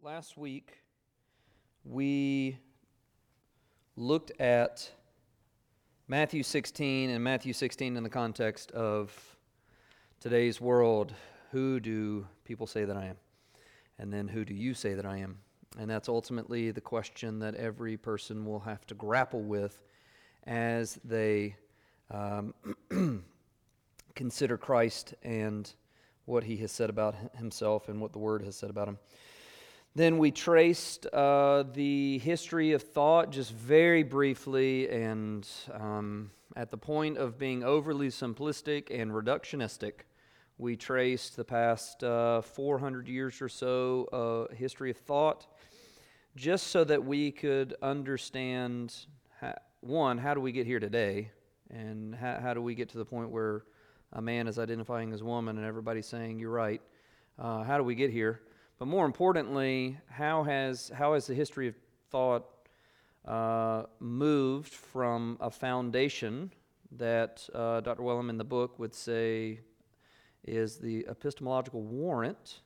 Last week, we looked at Matthew 16 and Matthew 16 in the context of today's world. Who do people say that I am? And then who do you say that I am? And that's ultimately the question that every person will have to grapple with as they um, consider Christ and what he has said about himself and what the Word has said about him. Then we traced uh, the history of thought just very briefly, and um, at the point of being overly simplistic and reductionistic, we traced the past uh, 400 years or so uh, history of thought, just so that we could understand how, one, how do we get here today, and how, how, do we get to the point where a man is identifying as woman and everybody's saying you're right? Uh, how do we get here? But more importantly, how has, how has the history of thought uh, moved from a foundation that uh, Dr. Wellum in the book would say is the epistemological warrant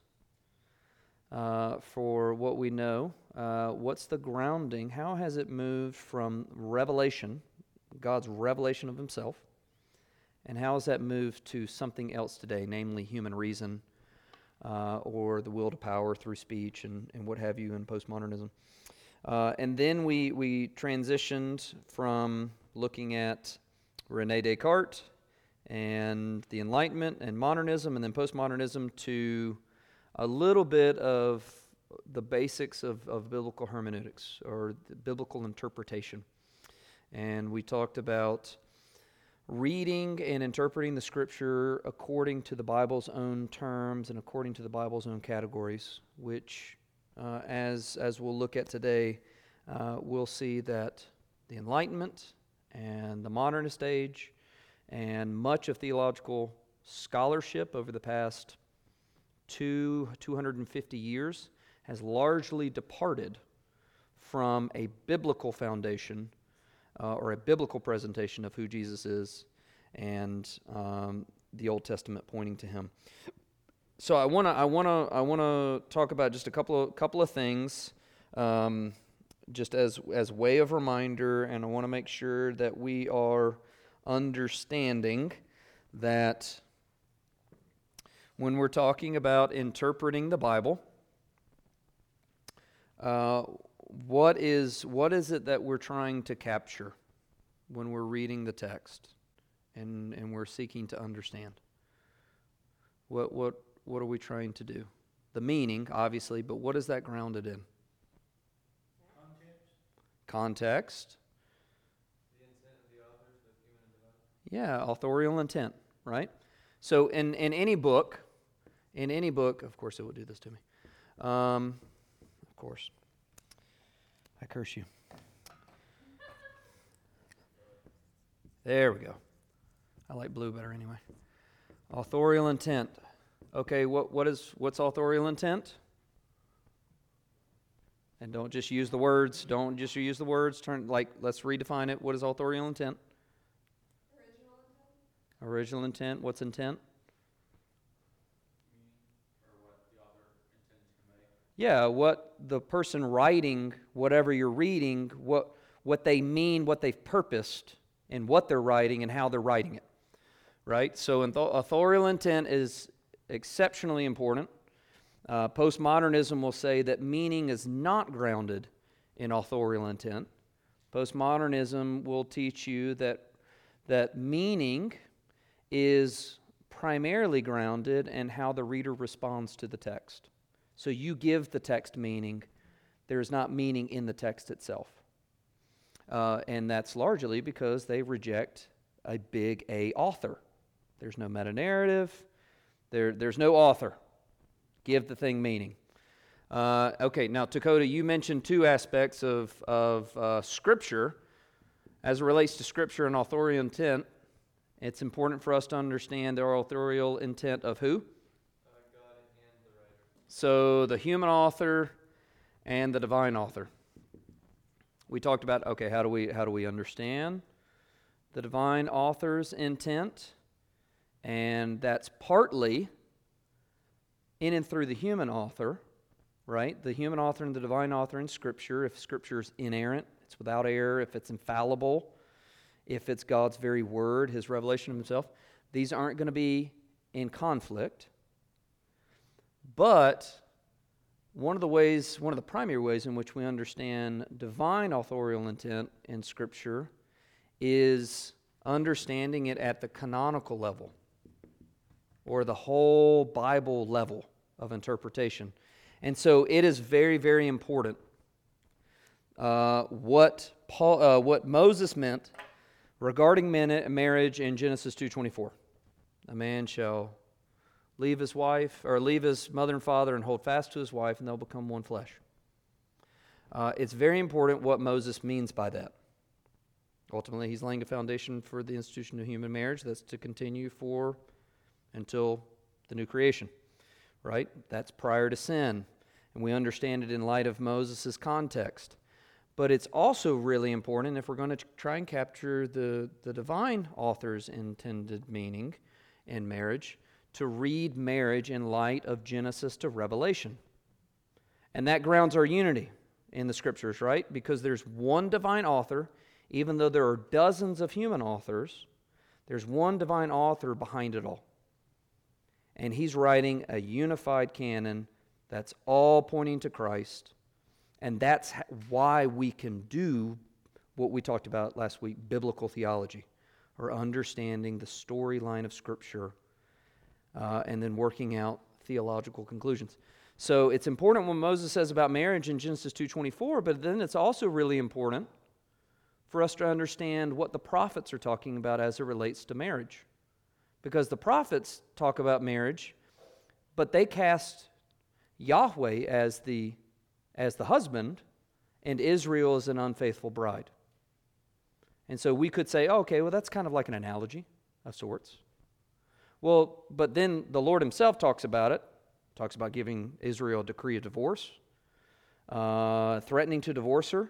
uh, for what we know? Uh, what's the grounding? How has it moved from revelation, God's revelation of Himself, and how has that moved to something else today, namely human reason? Uh, or the will to power through speech and, and what have you in postmodernism. Uh, and then we, we transitioned from looking at Rene Descartes and the Enlightenment and modernism and then postmodernism to a little bit of the basics of, of biblical hermeneutics or biblical interpretation. And we talked about reading and interpreting the scripture according to the Bible's own terms and according to the Bible's own categories, which, uh, as, as we'll look at today, uh, we'll see that the Enlightenment and the modernist age and much of theological scholarship over the past two, 250 years has largely departed from a biblical foundation uh, or a biblical presentation of who Jesus is and um, the Old Testament pointing to him. So I want to I want to I want to talk about just a couple of couple of things um, just as as way of reminder and I want to make sure that we are understanding that when we're talking about interpreting the Bible, uh, what is what is it that we're trying to capture when we're reading the text and, and we're seeking to understand? What what what are we trying to do? The meaning, obviously, but what is that grounded in? Context. Context. Yeah, authorial intent, right? So in, in any book, in any book, of course it would do this to me. Um, of course. I curse you. There we go. I like blue better anyway. Authorial intent. Okay, what, what is what's authorial intent? And don't just use the words. Don't just use the words. Turn like let's redefine it. What is authorial intent? Original intent. Original intent. What's intent? Yeah, what the person writing whatever you're reading, what, what they mean, what they've purposed, and what they're writing and how they're writing it. Right? So, authorial intent is exceptionally important. Uh, postmodernism will say that meaning is not grounded in authorial intent. Postmodernism will teach you that, that meaning is primarily grounded in how the reader responds to the text. So you give the text meaning. There is not meaning in the text itself. Uh, and that's largely because they reject a big A author. There's no meta narrative, there, there's no author. Give the thing meaning. Uh, okay, now, Dakota, you mentioned two aspects of, of uh, Scripture. As it relates to Scripture and authorial intent, it's important for us to understand the authorial intent of who? So the human author and the divine author. We talked about okay, how do we how do we understand the divine author's intent? And that's partly in and through the human author, right? The human author and the divine author in Scripture, if Scripture is inerrant, it's without error, if it's infallible, if it's God's very word, his revelation of himself, these aren't going to be in conflict. But one of the ways, one of the primary ways in which we understand divine authorial intent in Scripture is understanding it at the canonical level or the whole Bible level of interpretation. And so it is very, very important uh, what, Paul, uh, what Moses meant regarding marriage in Genesis 2.24. A man shall leave his wife, or leave his mother and father and hold fast to his wife, and they'll become one flesh. Uh, it's very important what Moses means by that. Ultimately, he's laying a foundation for the institution of human marriage that's to continue for until the new creation, right? That's prior to sin. And we understand it in light of Moses' context. But it's also really important if we're going to try and capture the, the divine author's intended meaning in marriage to read marriage in light of Genesis to Revelation. And that grounds our unity in the scriptures, right? Because there's one divine author, even though there are dozens of human authors, there's one divine author behind it all. And he's writing a unified canon that's all pointing to Christ. And that's why we can do what we talked about last week biblical theology, or understanding the storyline of Scripture uh, and then working out theological conclusions. So it's important when Moses says about marriage in Genesis 2:24, but then it's also really important for us to understand what the prophets are talking about as it relates to marriage. Because the prophets talk about marriage, but they cast Yahweh as the as the husband and Israel as an unfaithful bride. And so we could say, oh, okay, well, that's kind of like an analogy of sorts. Well, but then the Lord Himself talks about it, talks about giving Israel a decree of divorce, uh, threatening to divorce her.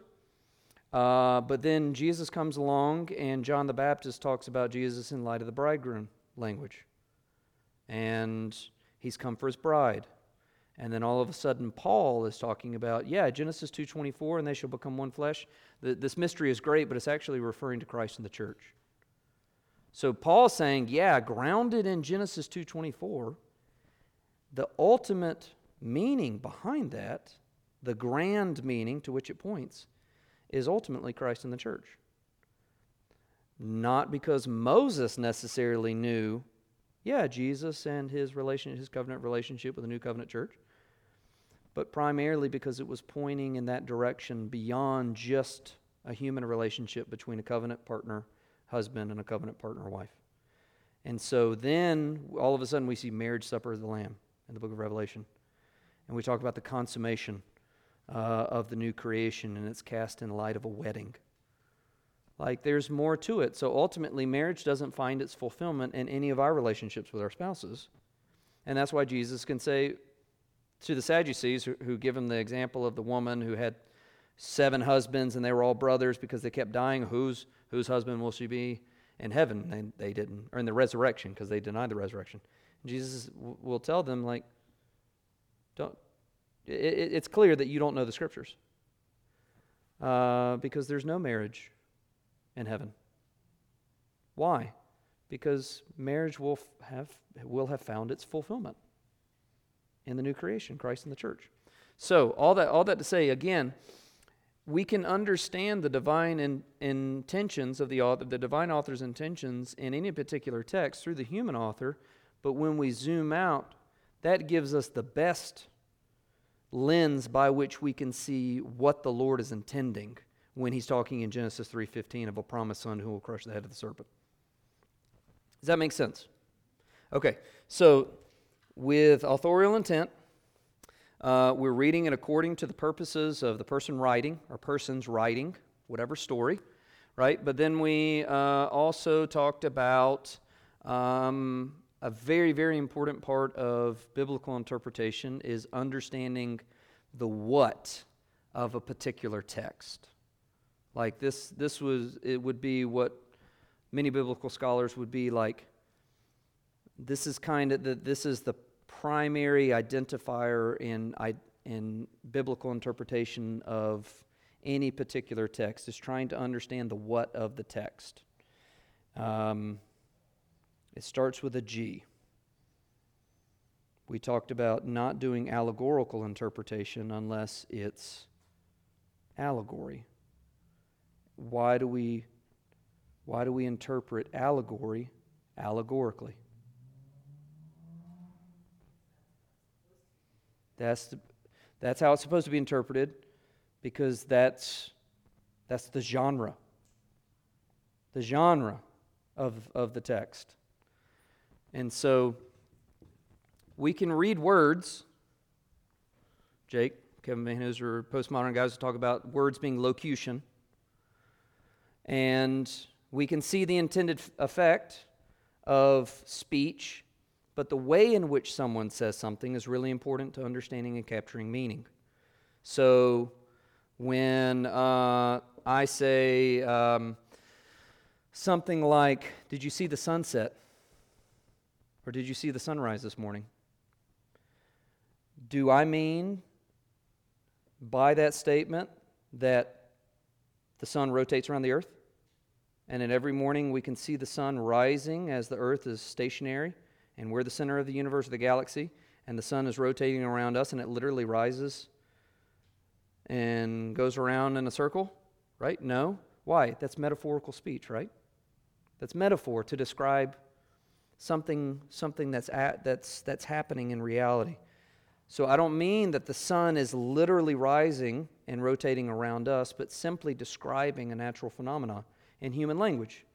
Uh, but then Jesus comes along, and John the Baptist talks about Jesus in light of the bridegroom language. And he's come for his bride. And then all of a sudden, Paul is talking about, yeah, Genesis 2.24, and they shall become one flesh. The, this mystery is great, but it's actually referring to Christ and the church. So Paul's saying, yeah, grounded in Genesis 2:24, the ultimate meaning behind that, the grand meaning to which it points, is ultimately Christ and the church. Not because Moses necessarily knew, yeah, Jesus and his relation, his covenant relationship with the new covenant church, but primarily because it was pointing in that direction beyond just a human relationship between a covenant partner husband and a covenant partner wife. And so then all of a sudden we see marriage supper of the Lamb in the book of Revelation. And we talk about the consummation uh, of the new creation, and it's cast in light of a wedding. Like there's more to it. So ultimately, marriage doesn't find its fulfillment in any of our relationships with our spouses. And that's why Jesus can say to the Sadducees, who, who give him the example of the woman who had seven husbands and they were all brothers because they kept dying, whose whose husband will she be in heaven? And they didn't, or in the resurrection, because they denied the resurrection. Jesus will tell them, like, don't, it, it's clear that you don't know the scriptures. Uh, because there's no marriage in heaven. Why? Because marriage will have, will have found its fulfillment in the new creation, Christ and the church. So, all that, all that to say, again, we can understand the divine in, intentions of the author, the divine author's intentions in any particular text through the human author, but when we zoom out, that gives us the best lens by which we can see what the Lord is intending when he's talking in Genesis 3:15 of a promised son who will crush the head of the serpent. Does that make sense? Okay. So, with authorial intent, uh, we're reading it according to the purposes of the person writing or persons writing, whatever story, right? But then we uh, also talked about um, a very, very important part of biblical interpretation is understanding the what of a particular text. Like this, this was, it would be what many biblical scholars would be like. This is kind of the, this is the primary identifier in in biblical interpretation of any particular text is trying to understand the what of the text. Um, it starts with a G. We talked about not doing allegorical interpretation unless it's allegory. Why do we why do we interpret allegory allegorically? That's, the, that's how it's supposed to be interpreted because that's, that's the genre. The genre of, of the text. And so we can read words. Jake, Kevin Vanhoozer, postmodern guys talk about words being locution. And we can see the intended effect of speech, but the way in which someone says something is really important to understanding and capturing meaning. So when uh, I say um, something like, Did you see the sunset? Or did you see the sunrise this morning? Do I mean by that statement that the sun rotates around the earth? And in every morning we can see the sun rising as the earth is stationary, and we're the center of the universe, of the galaxy, and the sun is rotating around us, and it literally rises and goes around in a circle, right? No. Why? That's metaphorical speech, right? That's metaphor to describe something, something that's, at, that's, that's happening in reality. So I don't mean that the sun is literally rising and rotating around us, but simply describing a natural phenomenon in human language.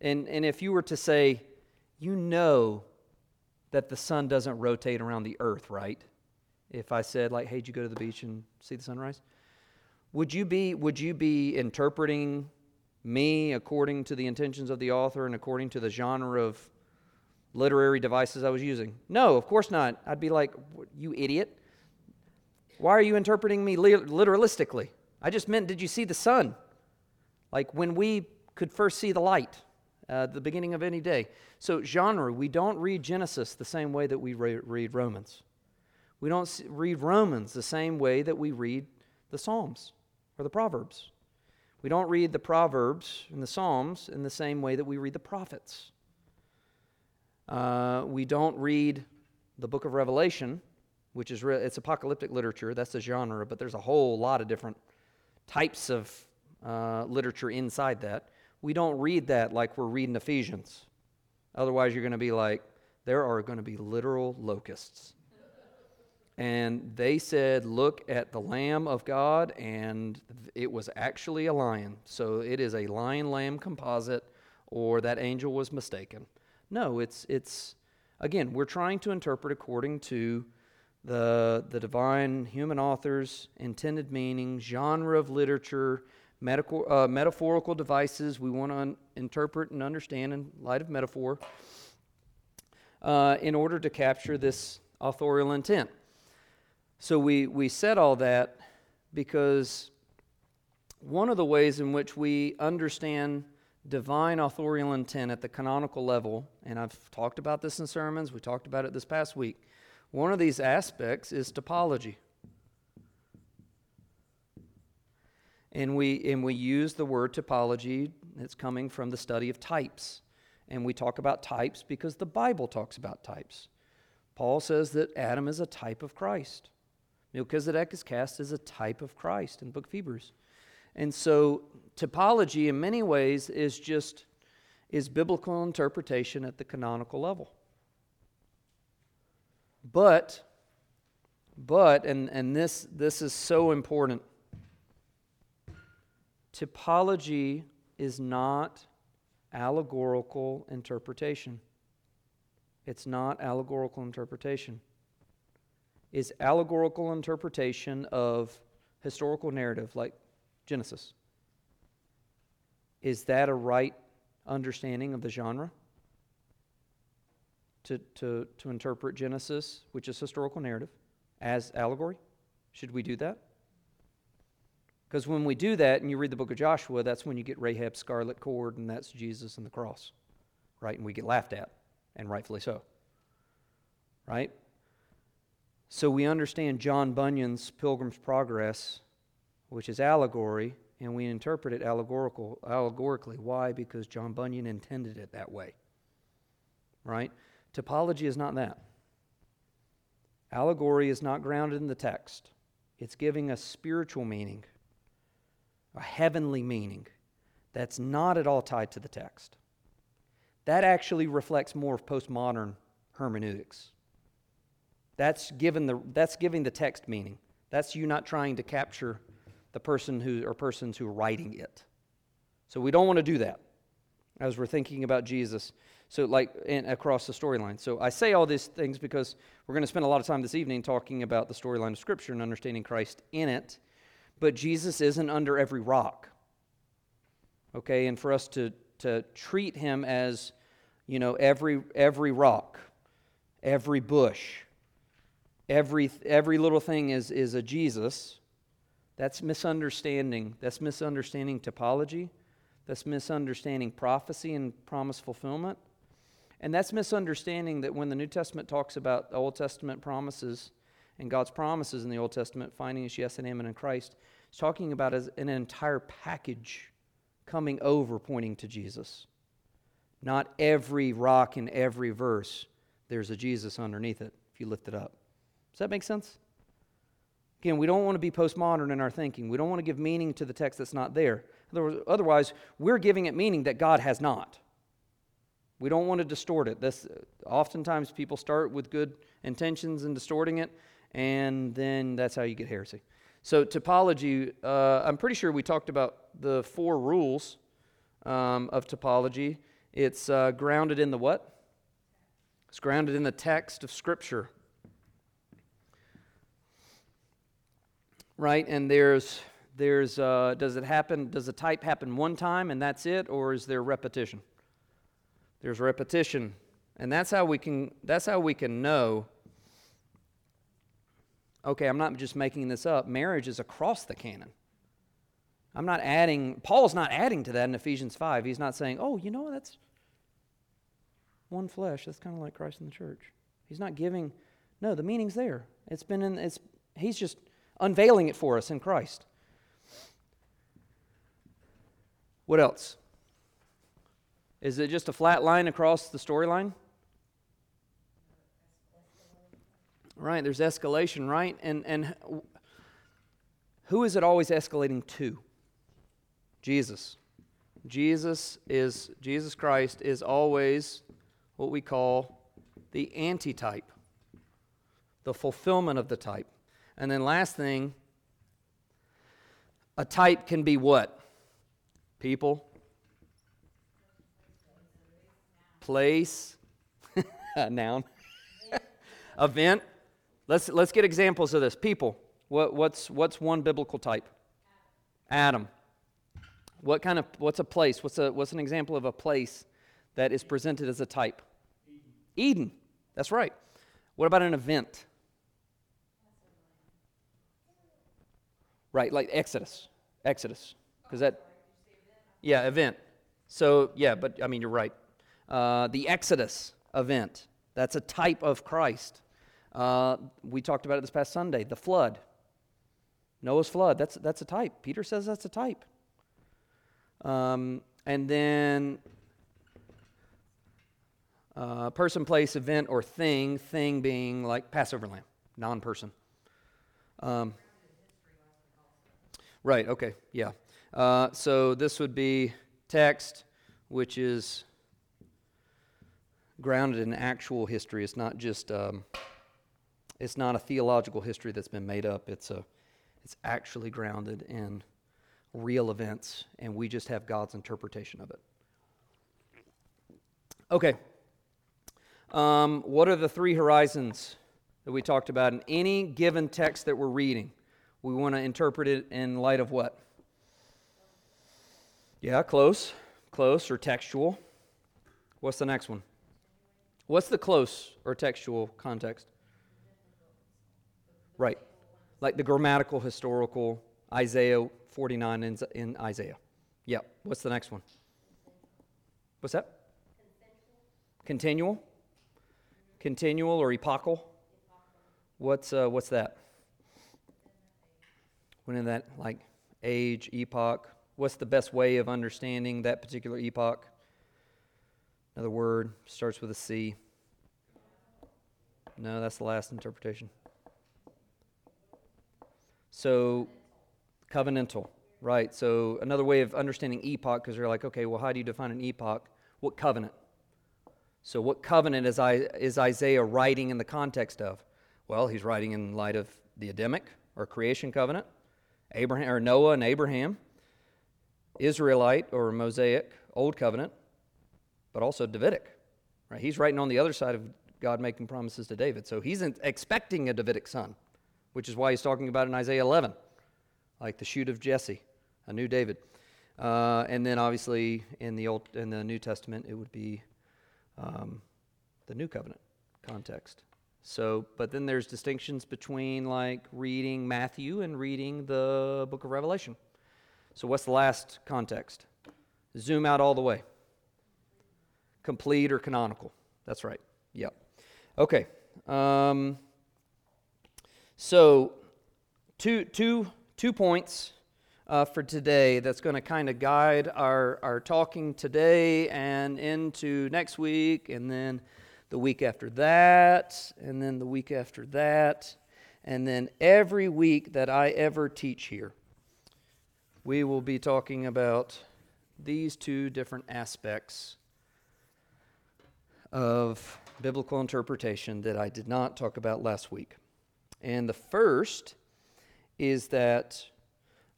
And, and if you were to say, you know that the sun doesn't rotate around the earth, right? If I said, like, hey, did you go to the beach and see the sunrise? Would you be, would you be interpreting me according to the intentions of the author and according to the genre of literary devices I was using? No, of course not. I'd be like, you idiot. Why are you interpreting me literalistically? I just meant, did you see the sun? Like when we could first see the light, uh, the beginning of any day. So, genre, we don't read Genesis the same way that we re- read Romans. We don't read Romans the same way that we read the Psalms or the Proverbs. We don't read the Proverbs and the Psalms in the same way that we read the prophets. Uh, we don't read the book of Revelation, which is re- it's apocalyptic literature. That's the genre, but there's a whole lot of different types of uh, literature inside that. We don't read that like we're reading Ephesians. Otherwise, you're going to be like, there are going to be literal locusts. And they said, Look at the Lamb of God, and it was actually a lion. So it is a lion lamb composite, or that angel was mistaken. No, it's, it's again, we're trying to interpret according to the, the divine human author's intended meaning, genre of literature, medical, uh, metaphorical devices we want to un- interpret and understand in light of metaphor uh, in order to capture this authorial intent. So we, we said all that because one of the ways in which we understand divine authorial intent at the canonical level, and I've talked about this in sermons, we talked about it this past week. One of these aspects is typology. And we, and we use the word typology, it's coming from the study of types. And we talk about types because the Bible talks about types. Paul says that Adam is a type of Christ. Melchizedek is cast as a type of Christ in the book of Hebrews. And so typology in many ways is just is biblical interpretation at the canonical level. But but and and this this is so important Typology is not allegorical interpretation. It's not allegorical interpretation. Is allegorical interpretation of historical narrative like Genesis. Is that a right understanding of the genre? To, to, to interpret Genesis, which is historical narrative, as allegory? Should we do that? Because when we do that and you read the book of Joshua, that's when you get Rahab's scarlet cord, and that's Jesus and the cross, right? And we get laughed at, and rightfully so, right? So we understand John Bunyan's Pilgrim's Progress, which is allegory, and we interpret it allegorical, allegorically. Why? Because John Bunyan intended it that way. Right? Typology is not that. Allegory is not grounded in the text, it's giving a spiritual meaning, a heavenly meaning that's not at all tied to the text. That actually reflects more of postmodern hermeneutics. That's, given the, that's giving the text meaning. That's you not trying to capture the person who or persons who are writing it. So we don't want to do that as we're thinking about Jesus. So like in, across the storyline. So I say all these things because we're going to spend a lot of time this evening talking about the storyline of Scripture and understanding Christ in it. But Jesus isn't under every rock. Okay, and for us to to treat him as, you know, every every rock, every bush, every every little thing is is a Jesus that's misunderstanding. That's misunderstanding typology. That's misunderstanding prophecy and promise fulfillment. And that's misunderstanding that when the New Testament talks about Old Testament promises and God's promises in the Old Testament, finding us yes and amen in Christ, it's talking about as an entire package coming over pointing to Jesus. Not every rock in every verse, there's a Jesus underneath it if you lift it up. Does that make sense? Again, we don't want to be postmodern in our thinking. We don't want to give meaning to the text that's not there. Otherwise, we're giving it meaning that God has not. We don't want to distort it. This, oftentimes, people start with good intentions and distorting it, and then that's how you get heresy. So, typology, uh, I'm pretty sure we talked about the four rules um, of typology. It's uh, grounded in the what? It's grounded in the text of Scripture. right? And there's there's uh, does it happen? Does a type happen one time and that's it, or is there repetition? There's repetition, and that's how we can that's how we can know. Okay, I'm not just making this up. Marriage is across the canon. I'm not adding. Paul's not adding to that in Ephesians five. He's not saying, "Oh, you know that's one flesh." That's kind of like Christ in the church. He's not giving. No, the meaning's there. It's been in. It's. He's just unveiling it for us in Christ. What else? Is it just a flat line across the storyline? Right, there's escalation, right? And and who is it always escalating to? Jesus. Jesus is Jesus Christ is always what we call the antitype, the fulfillment of the type. And then last thing, a type can be what? People, place, a noun, event. Let's let's get examples of this. People. What, what's what's one biblical type? Adam. What kind of what's a place? What's a what's an example of a place that is presented as a type? Eden. Eden. That's right. What about an event? Right, like Exodus. Exodus. Because that, yeah, event. So, yeah, but I mean, you're right. Uh, the Exodus event, that's a type of Christ. Uh, we talked about it this past Sunday. The flood. Noah's flood, that's, that's a type. Peter says that's a type. Um, and then uh, person, place, event, or thing, thing being like Passover lamb, non person. Um, Right, okay, yeah. Uh, so this would be text, which is grounded in actual history. It's not just, um, it's not a theological history that's been made up. It's, a, it's actually grounded in real events, and we just have God's interpretation of it. Okay. Um, what are the three horizons that we talked about in any given text that we're reading? we want to interpret it in light of what? Yeah, close, close or textual. What's the next one? What's the close or textual context? Right. Like the grammatical, historical, Isaiah 49 in, in Isaiah. Yeah. What's the next one? What's that? Continual. Continual or epochal? What's, uh, what's that? When in that, like, age, epoch? What's the best way of understanding that particular epoch? Another word starts with a C. No, that's the last interpretation. So, covenantal, right? So, another way of understanding epoch, because you're like, okay, well, how do you define an epoch? What covenant? So, what covenant is, I, is Isaiah writing in the context of? Well, he's writing in light of the Adamic or creation covenant, Abraham or Noah and Abraham, Israelite or Mosaic, Old Covenant, but also Davidic. Right? He's writing on the other side of God making promises to David. So he's expecting a Davidic son, which is why he's talking about in Isaiah 11, like the shoot of Jesse, a new David. Uh, and then obviously in the Old in the New Testament, it would be um, the New Covenant context. So, but then there's distinctions between like reading Matthew and reading the book of Revelation. So, what's the last context? Zoom out all the way. Complete or canonical. That's right. Yep. Okay. Um, so, two, two, two points uh, for today that's going to kind of guide our, our talking today and into next week, and then the week after that, and then the week after that, and then every week that I ever teach here, we will be talking about these two different aspects of biblical interpretation that I did not talk about last week. And the first is that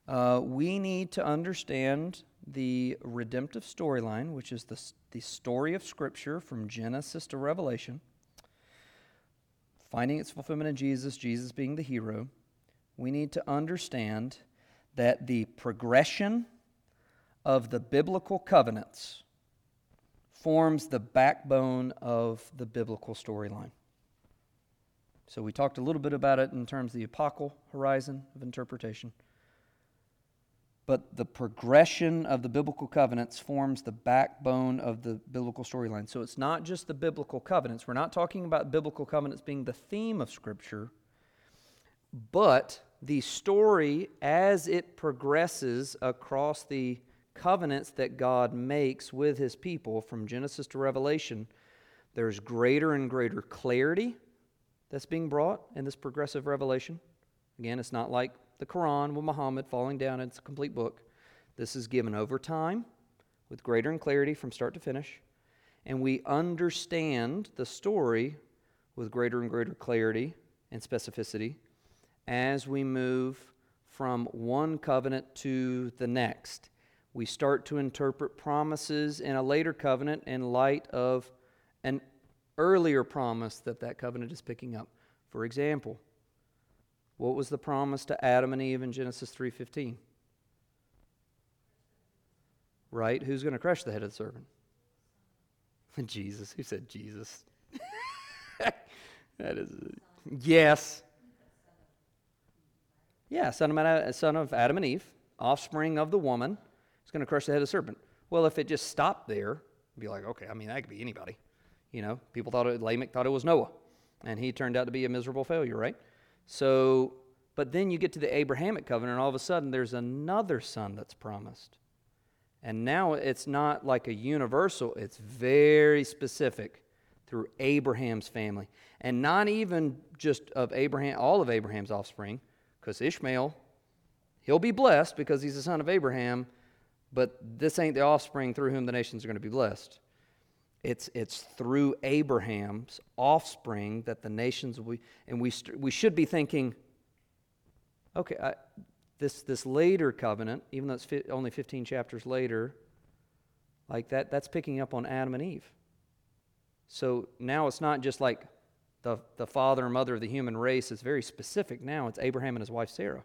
uh, we need to understand the redemptive storyline, which is the, the story of Scripture from Genesis to Revelation, finding its fulfillment in Jesus, Jesus being the hero. We need to understand that the progression of the biblical covenants forms the backbone of the biblical storyline. So, we talked a little bit about it in terms of the epochal horizon of interpretation but the progression of the biblical covenants forms the backbone of the biblical storyline. So it's not just the biblical covenants. We're not talking about biblical covenants being the theme of Scripture, but the story as it progresses across the covenants that God makes with his people from Genesis to Revelation, there's greater and greater clarity that's being brought in this progressive revelation. Again, it's not like the Quran with Muhammad falling down. It's a complete book. This is given over time with greater and clarity from start to finish. And we understand the story with greater and greater clarity and specificity as we move from one covenant to the next. We start to interpret promises in a later covenant in light of earlier promise that that covenant is picking up. For example, what was the promise to Adam and Eve in Genesis 3:15? Right? Who's going to crush the head of the serpent? Jesus. Who said Jesus? that is yes. Yeah, son of, Adam, son of Adam and Eve, offspring of the woman, is going to crush the head of the serpent. Well, if it just stopped there, be like, okay, I mean, that could be anybody. You know, people thought it, Lamech thought it was Noah, and he turned out to be a miserable failure, right? So, but then you get to the Abrahamic covenant, and all of a sudden there's another son that's promised. And now it's not like a universal, it's very specific through Abraham's family. And not even just of Abraham, all of Abraham's offspring, because Ishmael, he'll be blessed because he's the son of Abraham, but this ain't the offspring through whom the nations are going to be blessed. It's, it's through Abraham's offspring that the nations be, and we, st- we should be thinking, okay, I, this, this later covenant, even though it's fi- only 15 chapters later, like that, that's picking up on Adam and Eve. So now it's not just like the, the father and mother of the human race, it's very specific now. It's Abraham and his wife Sarah.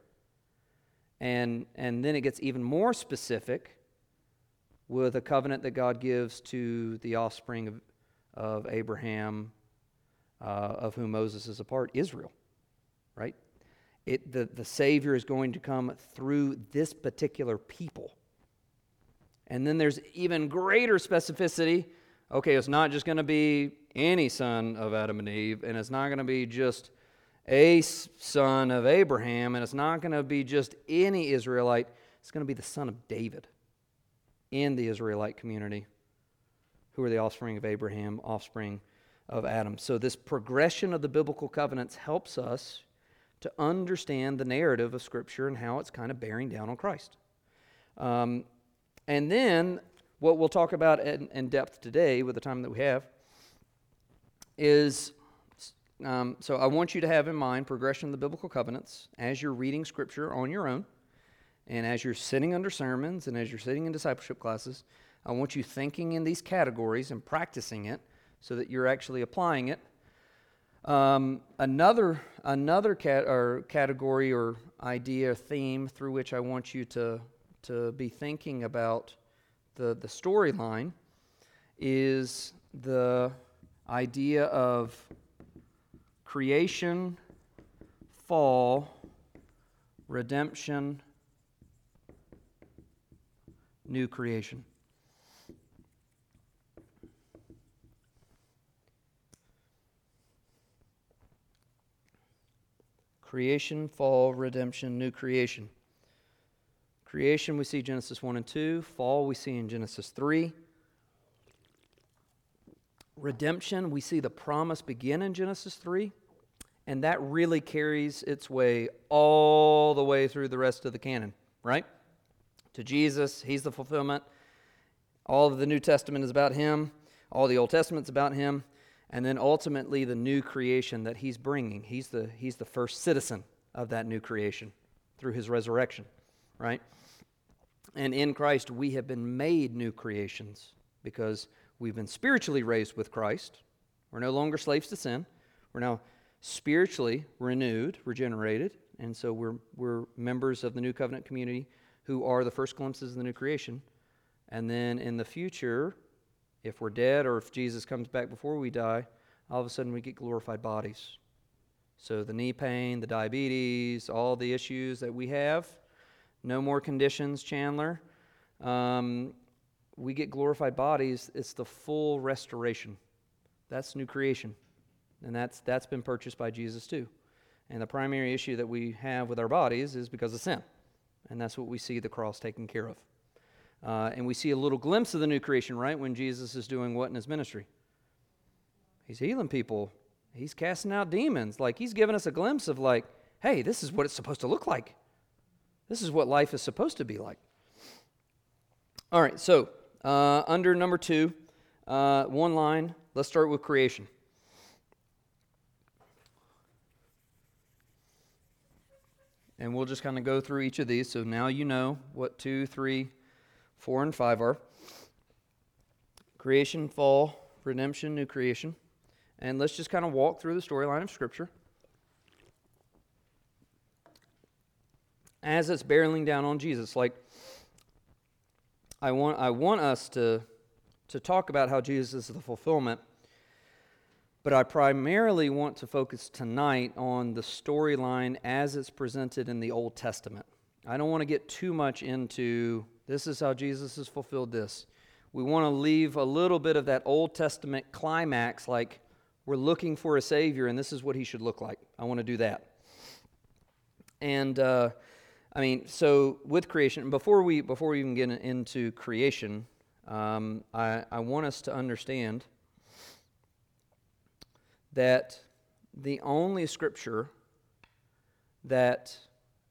And, and then it gets even more specific with a covenant that God gives to the offspring of, of Abraham, uh, of whom Moses is a part, Israel, right? It, the, the Savior is going to come through this particular people. And then there's even greater specificity. Okay, it's not just going to be any son of Adam and Eve, and it's not going to be just a son of Abraham, and it's not going to be just any Israelite, it's going to be the son of David in the Israelite community, who are the offspring of Abraham, offspring of Adam. So, this progression of the biblical covenants helps us to understand the narrative of Scripture and how it's kind of bearing down on Christ. Um, and then, what we'll talk about in, in, depth today with the time that we have is um, so I want you to have in mind progression of the biblical covenants as you're reading Scripture on your own, and as you're sitting under sermons, and as you're sitting in discipleship classes. I want you thinking in these categories and practicing it so that you're actually applying it. Um, another another cat, or category or idea theme through which I want you to to be thinking about the the storyline is the idea of creation, fall, redemption, new creation. Creation, fall, redemption, new creation. Creation, we see Genesis 1 and 2. Fall, we see in Genesis 3. Redemption, we see the promise begin in Genesis 3. And that really carries its way all the way through the rest of the canon, right? To Jesus, he's the fulfillment. All of the New Testament is about him, all the Old Testament's about him and then ultimately the new creation that he's bringing. He's the, he's the first citizen of that new creation through his resurrection, right? And in Christ, we have been made new creations because we've been spiritually raised with Christ. We're no longer slaves to sin. We're now spiritually renewed, regenerated, and so we're, we're members of the new covenant community who are the first glimpses of the new creation. And then in the future, if we're dead or if Jesus comes back before we die, all of a sudden we get glorified bodies. So the knee pain, the diabetes, all the issues that we have, no more conditions, Chandler. Um, we get glorified bodies. It's the full restoration. That's new creation. And that's, that's been purchased by Jesus too. And the primary issue that we have with our bodies is because of sin. And that's what we see the cross taking care of. Uh, and we see a little glimpse of the new creation, right, when Jesus is doing what in his ministry? He's healing people, he's casting out demons. Like, he's giving us a glimpse of, like, hey, this is what it's supposed to look like. This is what life is supposed to be like. All right, so uh, under number two, uh, one line, let's start with creation. And we'll just kind of go through each of these. So now you know what two, three, four, and 5 are creation, fall, redemption, new creation. And let's just kind of walk through the storyline of Scripture. As it's barreling down on Jesus, like I want, I want us to, to talk about how Jesus is the fulfillment, but I primarily want to focus tonight on the storyline as it's presented in the Old Testament. I don't want to get too much into this is how Jesus has fulfilled this. We want to leave a little bit of that Old Testament climax, like we're looking for a Savior and this is what he should look like. I want to do that. And, uh, I mean, so with creation, before we, before we even get into creation, um, I, I want us to understand that the only scripture that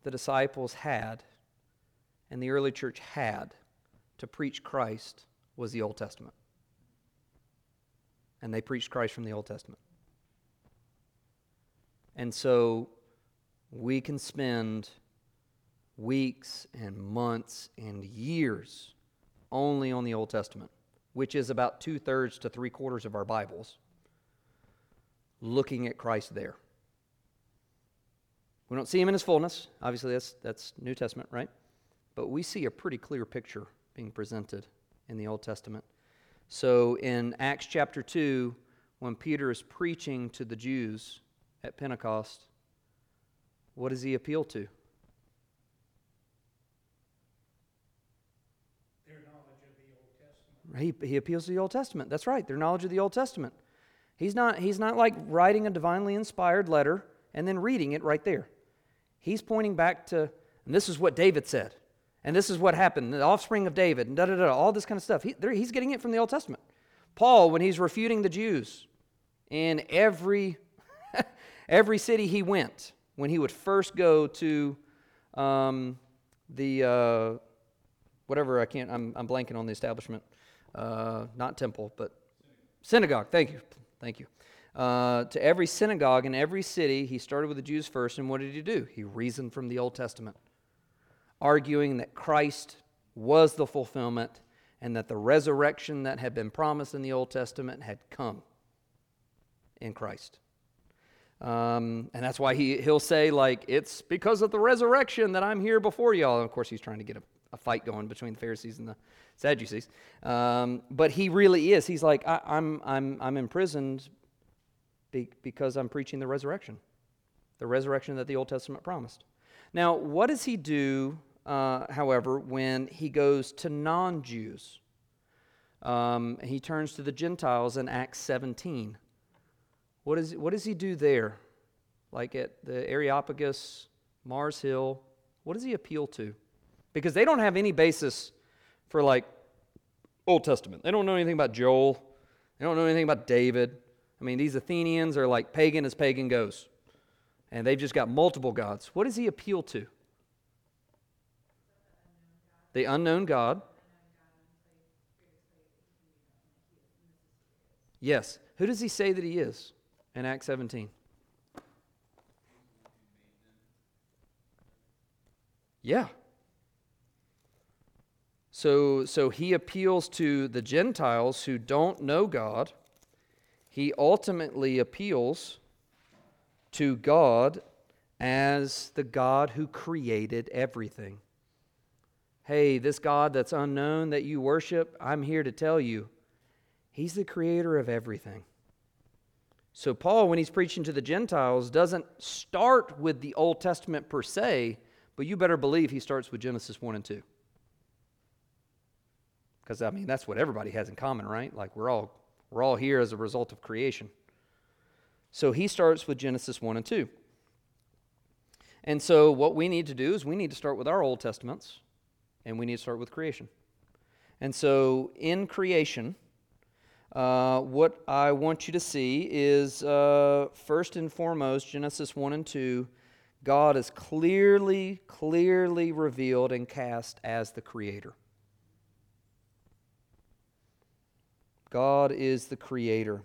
the disciples had and the early church had to preach Christ was the Old Testament. And they preached Christ from the Old Testament. And so we can spend weeks and months and years only on the Old Testament, which is about two thirds to three quarters of our Bibles, looking at Christ there. We don't see him in his fullness. Obviously, that's, that's New Testament, right? But we see a pretty clear picture being presented in the Old Testament. So in Acts chapter 2, when Peter is preaching to the Jews at Pentecost, what does he appeal to? Their knowledge of the Old Testament. He, he appeals to the Old Testament. That's right, their knowledge of the Old Testament. He's not, he's not like writing a divinely inspired letter and then reading it right there. He's pointing back to, and this is what David said, and this is what happened, the offspring of David, and da da da, all this kind of stuff. He, he's getting it from the Old Testament. Paul, when he's refuting the Jews in every, every city he went, when he would first go to um, the, uh, whatever, I can't, I'm, I'm blanking on the establishment, uh, not temple, but synagogue. Thank you. Thank you. Uh, to every synagogue in every city, he started with the Jews first, and what did he do? He reasoned from the Old Testament, arguing that Christ was the fulfillment and that the resurrection that had been promised in the Old Testament had come in Christ. Um, and that's why he, he'll say, like, it's because of the resurrection that I'm here before y'all. And of course, he's trying to get a, a fight going between the Pharisees and the Sadducees. Um, but he really is. He's like, I, am I'm, I'm, I'm imprisoned be, because I'm preaching the resurrection, the resurrection that the Old Testament promised. Now, what does he do, uh, however, when he goes to non Jews? Um, he turns to the Gentiles in Acts 17. What, is, what does he do there? Like at the Areopagus, Mars Hill, what does he appeal to? Because they don't have any basis for like Old Testament. They don't know anything about Joel. They don't know anything about David. I mean, these Athenians are like pagan as pagan goes. And they've just got multiple gods. What does he appeal to? The unknown God. Yes. Who does he say that he is? in Acts 17? Yeah. So, so he appeals to the Gentiles who don't know God. He ultimately appeals to God as the God who created everything. Hey, this God that's unknown that you worship, I'm here to tell you, He's the creator of everything. So, Paul, when he's preaching to the Gentiles, doesn't start with the Old Testament per se, but you better believe he starts with Genesis 1 and 2. Because, I mean, that's what everybody has in common, right? Like, we're all, we're all here as a result of creation. So, he starts with Genesis 1 and 2. And so, what we need to do is we need to start with our Old Testaments, and we need to start with creation. And so, in creation, uh, what I want you to see is uh, first and foremost, Genesis 1 and 2, God is clearly, clearly revealed and cast as the Creator. God is the Creator.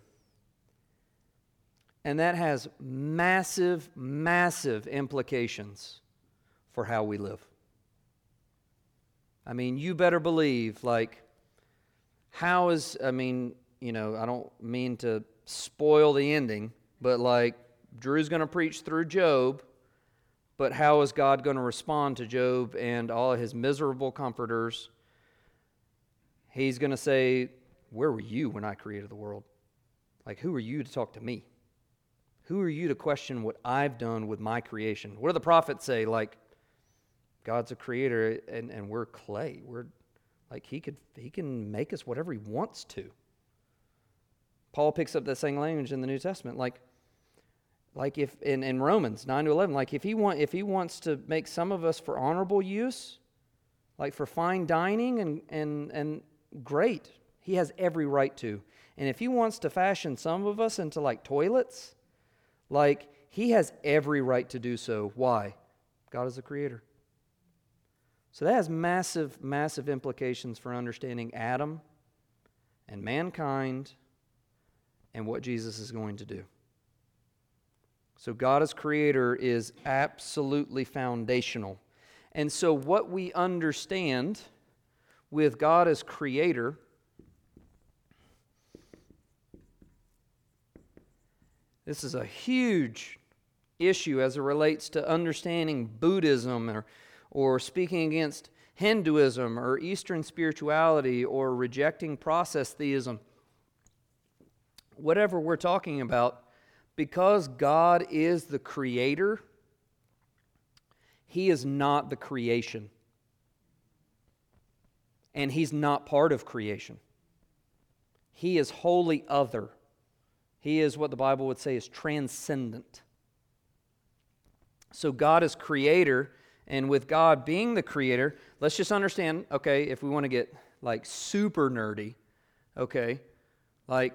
And that has massive, massive implications for how we live. I mean, you better believe, like, how is, I mean, you know, I don't mean to spoil the ending, but like Drew's going to preach through Job, but how is God going to respond to Job and all his miserable comforters? He's going to say, Where were you when I created the world? Like, who are you to talk to me? Who are you to question what I've done with my creation? What do the prophets say? Like, God's a creator and, and we're clay. We're like he could he can make us whatever he wants to. Paul picks up that same language in the New Testament. Like, like if in, in Romans 9 to 11, like if he, want, if he wants to make some of us for honorable use, like for fine dining and, and, and great, he has every right to. And if he wants to fashion some of us into like toilets, like he has every right to do so. Why? God is the creator. So that has massive, massive implications for understanding Adam and mankind and what Jesus is going to do. So, God as creator is absolutely foundational. And so, what we understand with God as creator this is a huge issue as it relates to understanding Buddhism or, or speaking against Hinduism or Eastern spirituality or rejecting process theism whatever we're talking about, because God is the creator, He is not the creation. And He's not part of creation. He is wholly other. He is what the Bible would say is transcendent. So God is creator, and with God being the creator, let's just understand, okay, if we want to get like super nerdy, okay, like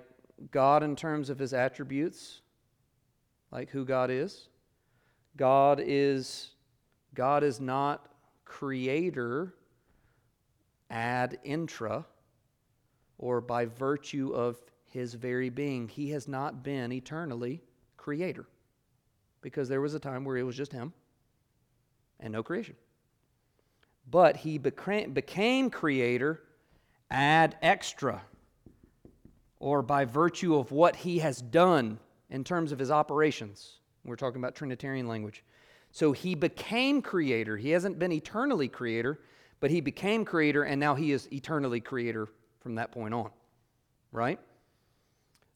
God in terms of his attributes, like who God is. God is God is not creator ad intra or by virtue of his very being. He has not been eternally creator because there was a time where it was just him and no creation. But he became creator ad extra or by virtue of what he has done in terms of his operations. We're talking about Trinitarian language. So he became creator. He hasn't been eternally creator, but he became creator, and now he is eternally creator from that point on. Right?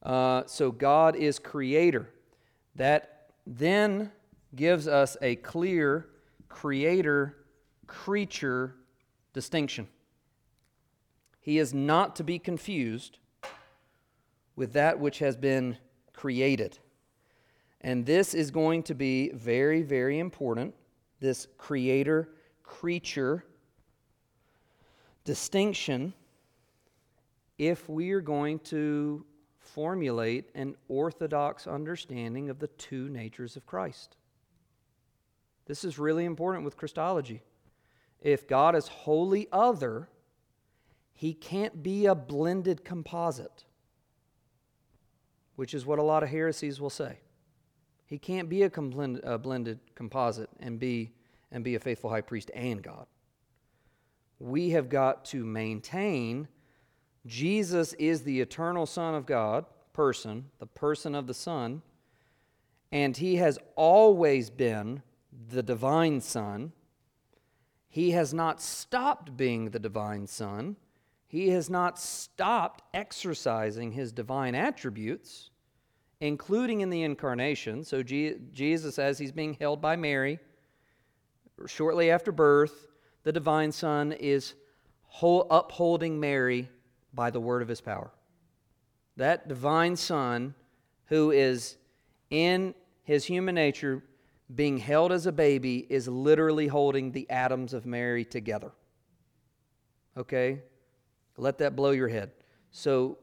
Uh, so God is creator. That then gives us a clear creator creature distinction. He is not to be confused with that which has been created. And this is going to be very, very important this creator creature distinction if we are going to formulate an orthodox understanding of the two natures of Christ. This is really important with Christology. If God is wholly other, he can't be a blended composite, which is what a lot of heresies will say. He can't be a, blended, a blended composite and be, and be a faithful high priest and God. We have got to maintain Jesus is the eternal Son of God, person, the person of the Son, and he has always been the divine Son. He has not stopped being the divine Son. He has not stopped exercising his divine attributes including in the incarnation. So, Jesus, as he's being held by Mary, shortly after birth, the divine Son is upholding Mary by the word of his power. That divine Son, who is in his human nature being held as a baby, is literally holding the atoms of Mary together. Okay? Let that blow your head. So,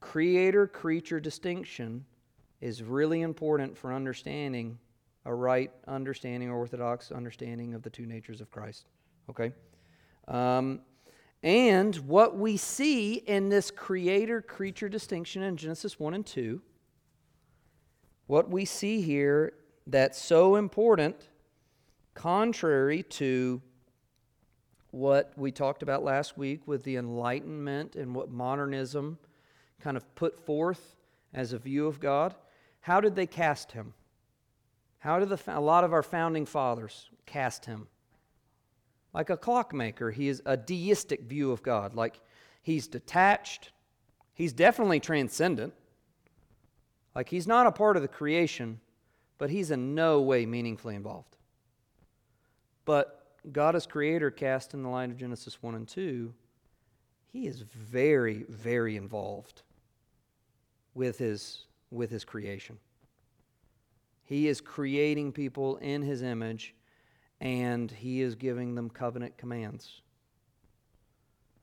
creator creature distinction is really important for understanding a right understanding, or orthodox understanding of the two natures of Christ. Okay? Um, and what we see in this creator creature distinction in Genesis 1 and 2, what we see here that's so important, contrary to what we talked about last week with the Enlightenment and what modernism kind of put forth as a view of God, how did they cast him? How did the, a lot of our founding fathers cast him? Like a clockmaker, he is a deistic view of God. Like he's detached, he's definitely transcendent. Like he's not a part of the creation, but he's in no way meaningfully involved. But God as creator, cast in the light of Genesis 1 and 2, he is very, very involved with his with his creation. He is creating people in his image and he is giving them covenant commands.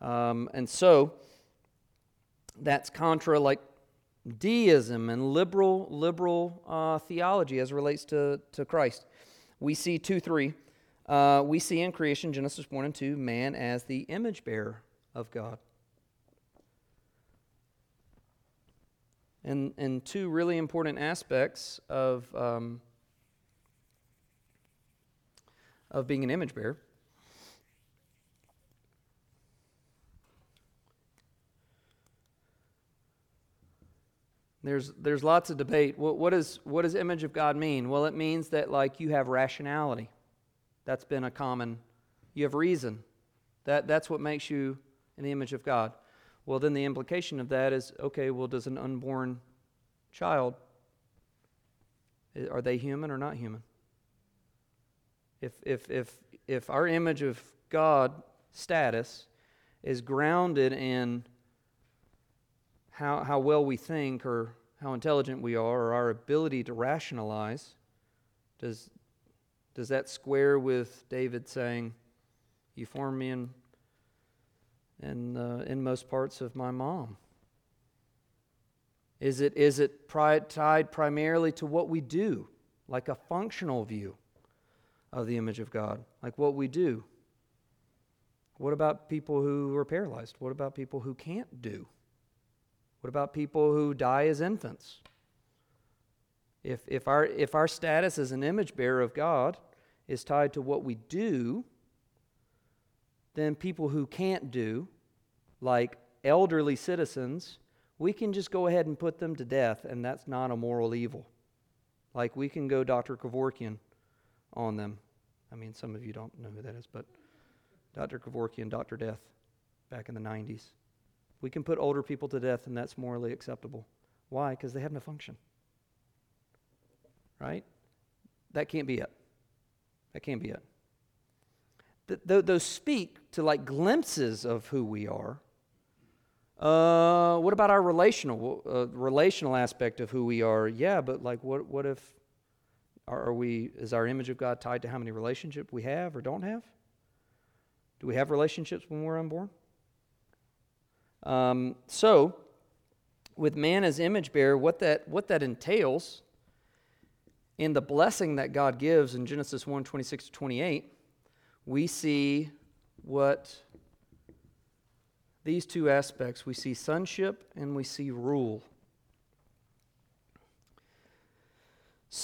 Um, and so that's contra like deism and liberal liberal uh, theology as relates to, to Christ. We see 2 3. Uh, we see in creation, Genesis 1 and 2, man as the image bearer of God. and, and two really important aspects of, um, of being an image bearer. There's, there's lots of debate. What, what, is, what does image of God mean? Well, it means that like you have rationality. That's been a common, you have reason. That, that's what makes you in the image of God. Well, then the implication of that is okay, well, does an unborn child, are they human or not human? If, if, if, if our image of God status is grounded in how, how well we think or how intelligent we are or our ability to rationalize, does, Does that square with David saying, You formed me in, in uh, the inmost parts of my mom? Is it, is it pri- tied primarily to what we do, like a functional view of the image of God, like what we do? What about people who are paralyzed? What about people who can't do? What about people who die as infants? If, if, our, if our status as an image bearer of God is tied to what we do, then people who can't do, like elderly citizens, we can just go ahead and put them to death, and that's not a moral evil. Like we can go Dr. Kevorkian on them. I mean, some of you don't know who that is, but Dr. Kevorkian, Dr. Death, back in the 90s. We can put older people to death, and that's morally acceptable. Why? Because they have no function. Right? That can't be it. That can't be it. Th- th- those speak to like glimpses of who we are. Uh, what about our relational uh, relational aspect of who we are? Yeah, but like, what what if are, we is our image of God tied to how many relationships we have or don't have? Do we have relationships when we're unborn? Um, so, with man as image bearer, what that what that entails in the blessing that God gives in Genesis 1 26 to 28, we see what these two aspects we see sonship and we see rule.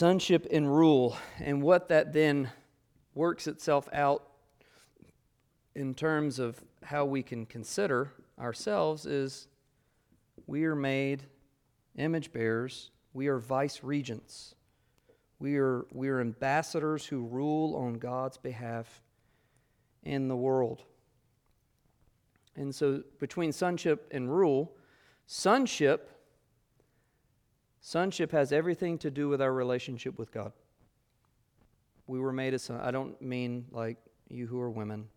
Sonship and rule, and what that then works itself out in terms of how we can consider ourselves is we are made image bearers, we are vice regents. We are, we are ambassadors who rule on God's behalf in the world. And so, between sonship and rule, sonship, sonship has everything to do with our relationship with God. We were made a son. I don't mean like you who are women,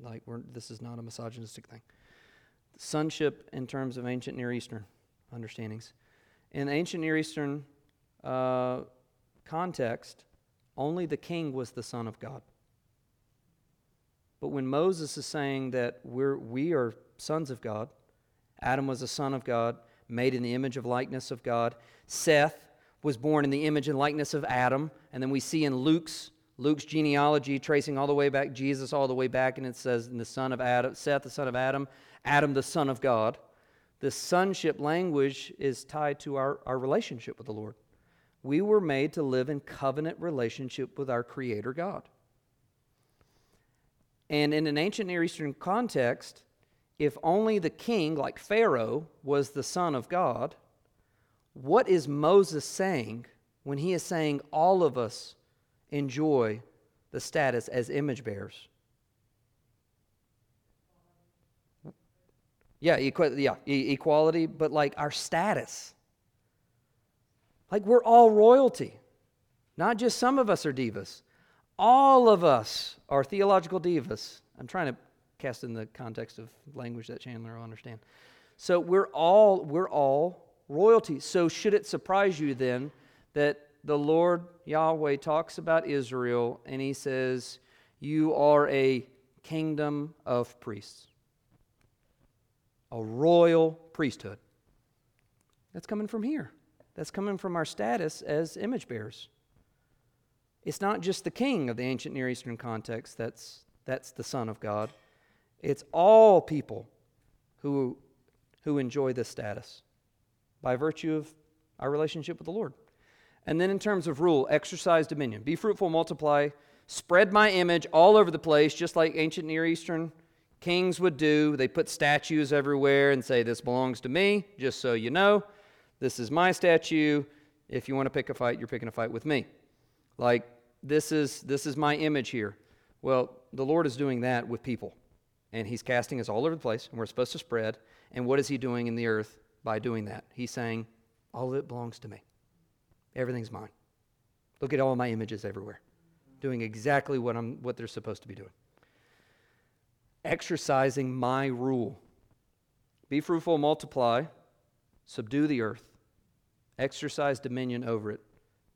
like we're, this is not a misogynistic thing. Sonship in terms of ancient Near Eastern understandings. In ancient Near Eastern uh, context, only the king was the son of God. But when Moses is saying that we're, we are sons of God, Adam was a son of God, made in the image of likeness of God. Seth was born in the image and likeness of Adam. And then we see in Luke's Luke's genealogy tracing all the way back, Jesus all the way back, and it says, the son of Adam, Seth, the son of Adam, Adam, the son of God. The sonship language is tied to our, our relationship with the Lord. We were made to live in covenant relationship with our Creator God. And in an ancient Near Eastern context, if only the king, like Pharaoh, was the son of God, what is Moses saying when he is saying all of us enjoy the status as image bearers? Yeah, equi- yeah, e- equality, but like our status. Like we're all royalty. Not just some of us are divas. All of us are theological divas. I'm trying to cast in the context of language that Chandler will understand. So we're all we're all royalty. So should it surprise you then that the Lord Yahweh talks about Israel and he says, "You are a kingdom of priests." A royal priesthood. That's coming from here. That's coming from our status as image bearers. It's not just the king of the ancient Near Eastern context that's, that's the Son of God. It's all people who, who enjoy this status by virtue of our relationship with the Lord. And then, in terms of rule, exercise dominion. Be fruitful, multiply, spread my image all over the place, just like ancient Near Eastern kings would do. They put statues everywhere and say, This belongs to me, just so you know. This is my statue. If you want to pick a fight, you're picking a fight with me. Like, this is, this is my image here. Well, the Lord is doing that with people. And He's casting us all over the place, and we're supposed to spread. And what is He doing in the earth by doing that? He's saying, All of it belongs to me. Everything's mine. Look at all my images everywhere, doing exactly what, I'm, what they're supposed to be doing. Exercising my rule. Be fruitful, multiply, subdue the earth, exercise dominion over it.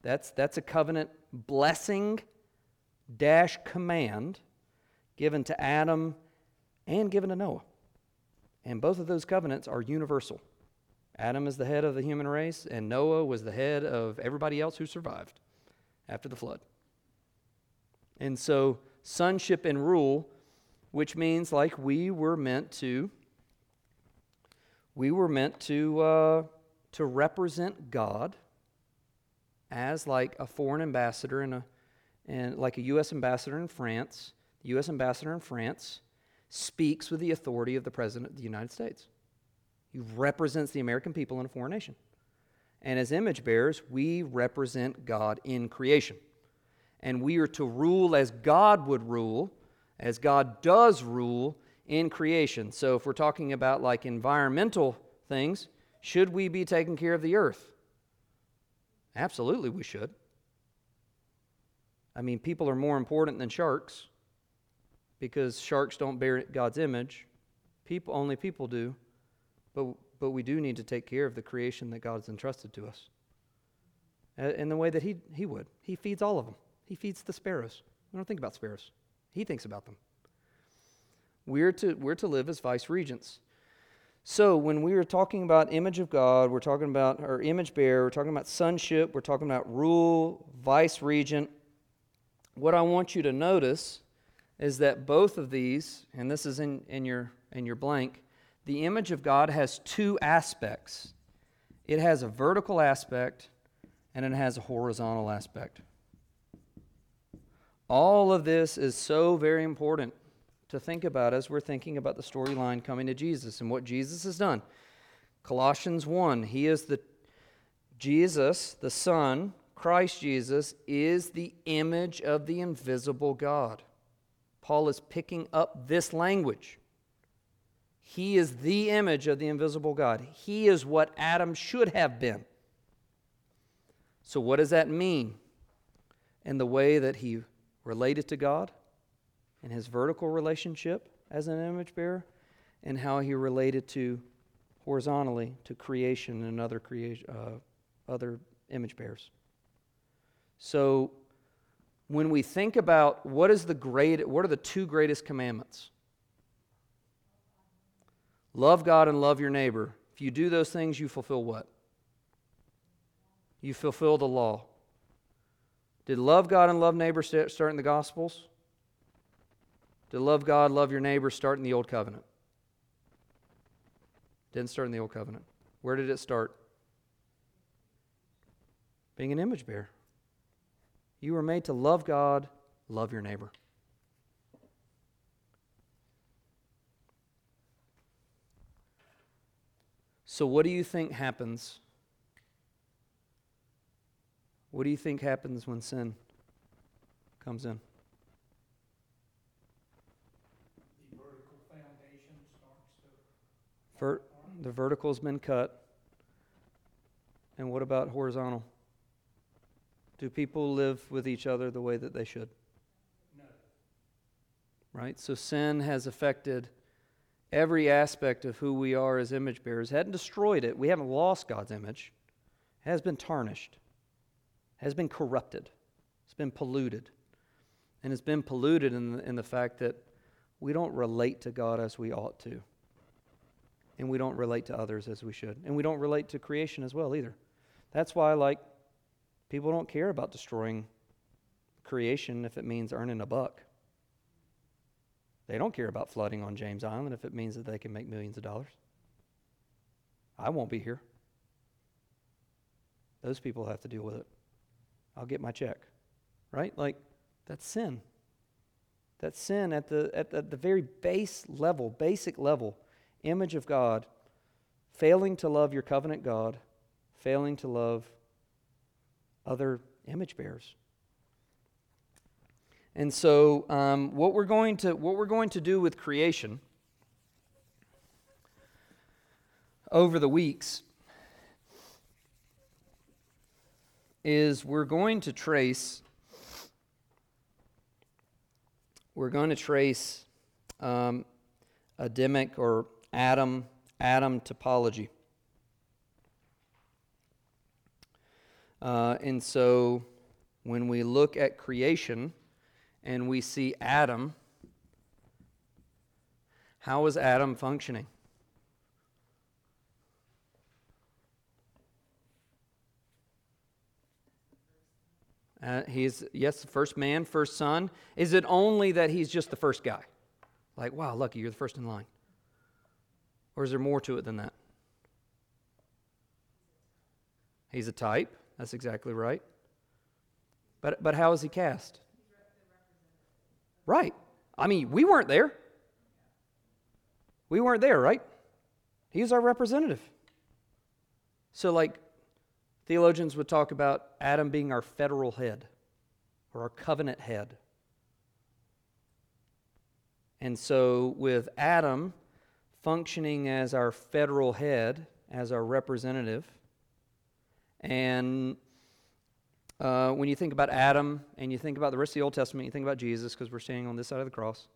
That's, that's a covenant blessing dash command given to Adam and given to Noah. And both of those covenants are universal. Adam is the head of the human race, and Noah was the head of everybody else who survived after the flood. And so, sonship and rule, which means like we were meant to, we were meant to, uh, to represent God as like a foreign ambassador in a, and like a U.S. ambassador in France. U.S. ambassador in France speaks with the authority of the President of the United States. He represents the American people in a foreign nation. And as image bearers, we represent God in creation. And we are to rule as God would rule, as God does rule in creation. So if we're talking about like environmental things, should we be taking care of the earth? Absolutely, we should. I mean, people are more important than sharks because sharks don't bear God's image. People, only people do. But, but we do need to take care of the creation that God has entrusted to us in the way that he, he would. He feeds all of them, He feeds the sparrows. We don't think about sparrows, He thinks about them. We're to, we're to live as vice regents. So, when we are talking about image of God, we're talking about our image bearer, we're talking about sonship, we're talking about rule, vice regent. What I want you to notice is that both of these, and this is in, in, your, in your blank, the image of God has two aspects it has a vertical aspect and it has a horizontal aspect. All of this is so very important to think about as we're thinking about the storyline coming to Jesus and what Jesus has done. Colossians 1, he is the Jesus, the Son, Christ Jesus, is the image of the invisible God. Paul is picking up this language. He is the image of the invisible God. He is what Adam should have been. So, what does that mean in the way that he related to God, in his vertical relationship as an image bearer, and how he related to horizontally to creation and other creation, uh, other image bearers? So, when we think about what is the great, what are the two greatest commandments? Love God and love your neighbor. If you do those things, you fulfill what? You fulfill the law. Did love God and love neighbor start in the Gospels? Did love God, love your neighbor start in the Old Covenant? Didn't start in the Old Covenant. Where did it start? Being an image bearer. You were made to love God, love your neighbor. So, what do you think happens? What do you think happens when sin comes in? The vertical foundation starts to. Ver- the vertical's been cut. And what about horizontal? Do people live with each other the way that they should? No. Right? So sin has affected every aspect of who we are as image bearers. Hadn't destroyed it. We haven't lost God's image. It has been tarnished. It has been corrupted. It's been polluted. And it's been polluted in the, in the fact that we don't relate to God as we ought to. And we don't relate to others as we should. And we don't relate to creation as well either. That's why, I like, people don't care about destroying creation if it means earning a buck. They don't care about flooding on James Island if it means that they can make millions of dollars. I won't be here. Those people have to deal with it. I'll get my check. Right? Like, that's sin. That's sin at the, at the, at the very base level, basic level. Image of God, failing to love your covenant God, failing to love other image bearers. And so, um, what we're going to what we're going to do with creation over the weeks is we're going to trace we're going to trace um, Adamic or Adam Adam typology. Uh, and so, when we look at creation and we see Adam. How is Adam functioning? Uh, he's, yes, the first man, first son. Is it only that he's just the first guy? Like, wow, lucky, you're the first in line. Or is there more to it than that? He's a type. That's exactly right. But, but how is he cast? Right. I mean, we weren't there. We weren't there, right? He's our representative. So, like, theologians would talk about Adam being our federal head or our covenant head. And so, with Adam functioning as our federal head, as our representative, and uh, when you think about Adam and you think about the rest of the Old Testament, you think about Jesus because we're standing on this side of the cross.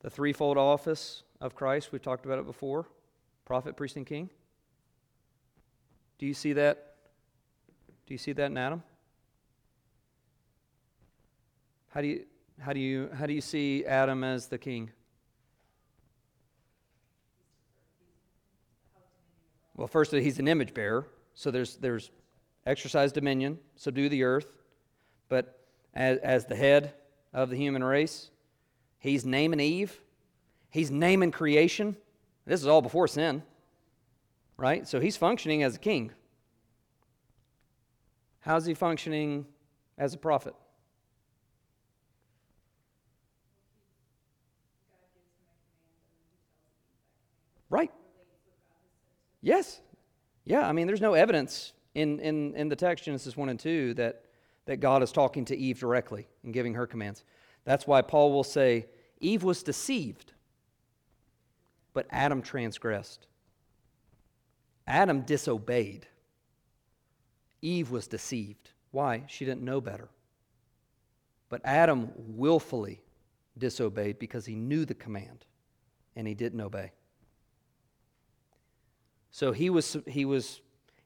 The threefold office of Christ, we've talked about it before prophet, priest, and king. Do you see that? Do you see that in Adam? How do you, how do you, how do you see Adam as the king? Well, first, he's an image bearer, so there's, there's exercise dominion, subdue the earth. But as, as the head of the human race, he's naming Eve, he's naming creation. This is all before sin, right? So he's functioning as a king. How's he functioning as a prophet? Right. Yes. Yeah, I mean, there's no evidence in, in, in the text, Genesis 1 and 2, that, that God is talking to Eve directly and giving her commands. That's why Paul will say, Eve was deceived, but Adam transgressed. Adam disobeyed. Eve was deceived. Why? She didn't know better. But Adam willfully disobeyed because he knew the command and he didn't obey. So he was, he was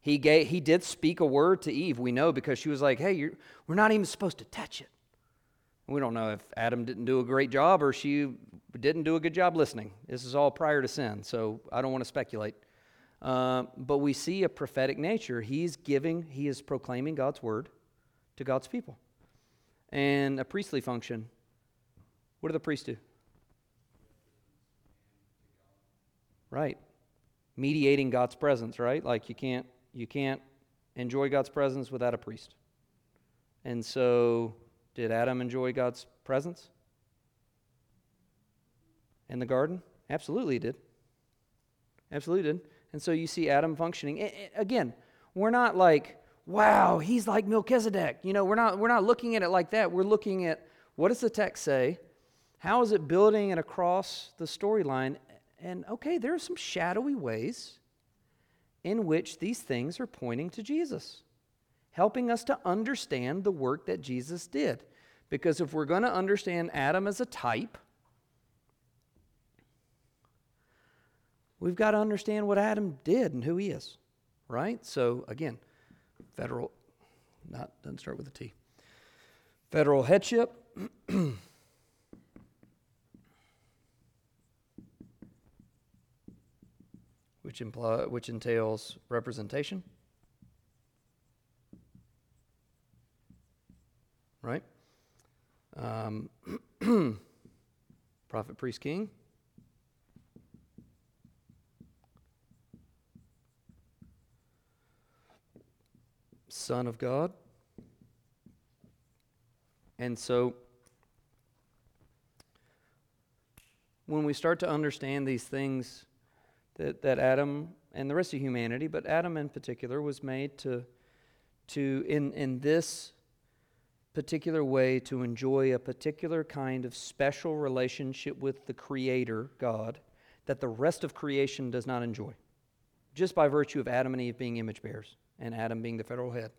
he, gave, he did speak a word to Eve, we know, because she was like, hey, we're not even supposed to touch it. We don't know if Adam didn't do a great job or she didn't do a good job listening. This is all prior to sin, so I don't want to speculate. Uh, but we see a prophetic nature. He's giving, he is proclaiming God's word to God's people. And a priestly function. What do the priests do? Right. Mediating God's presence, right? Like you can't you can't enjoy God's presence without a priest. And so, did Adam enjoy God's presence in the garden? Absolutely, he did. Absolutely did. And so you see Adam functioning. Again, we're not like, wow, he's like Melchizedek. You know, we're not, we're not looking at it like that. We're looking at what does the text say? How is it building and across the storyline? And okay, there are some shadowy ways in which these things are pointing to Jesus, helping us to understand the work that Jesus did. Because if we're going to understand Adam as a type, we've got to understand what Adam did and who he is, right? So again, federal, not doesn't start with a T. Federal headship. which, imply, which entails representation. Right? Um, prophet, priest, king. Son of God. And so, when we start to understand these things that, that Adam and the rest of humanity, but Adam in particular, was made to, to in, in this particular way, to enjoy a particular kind of special relationship with the Creator, God, that the rest of creation does not enjoy, just by virtue of Adam and Eve being image bearers and Adam being the federal head.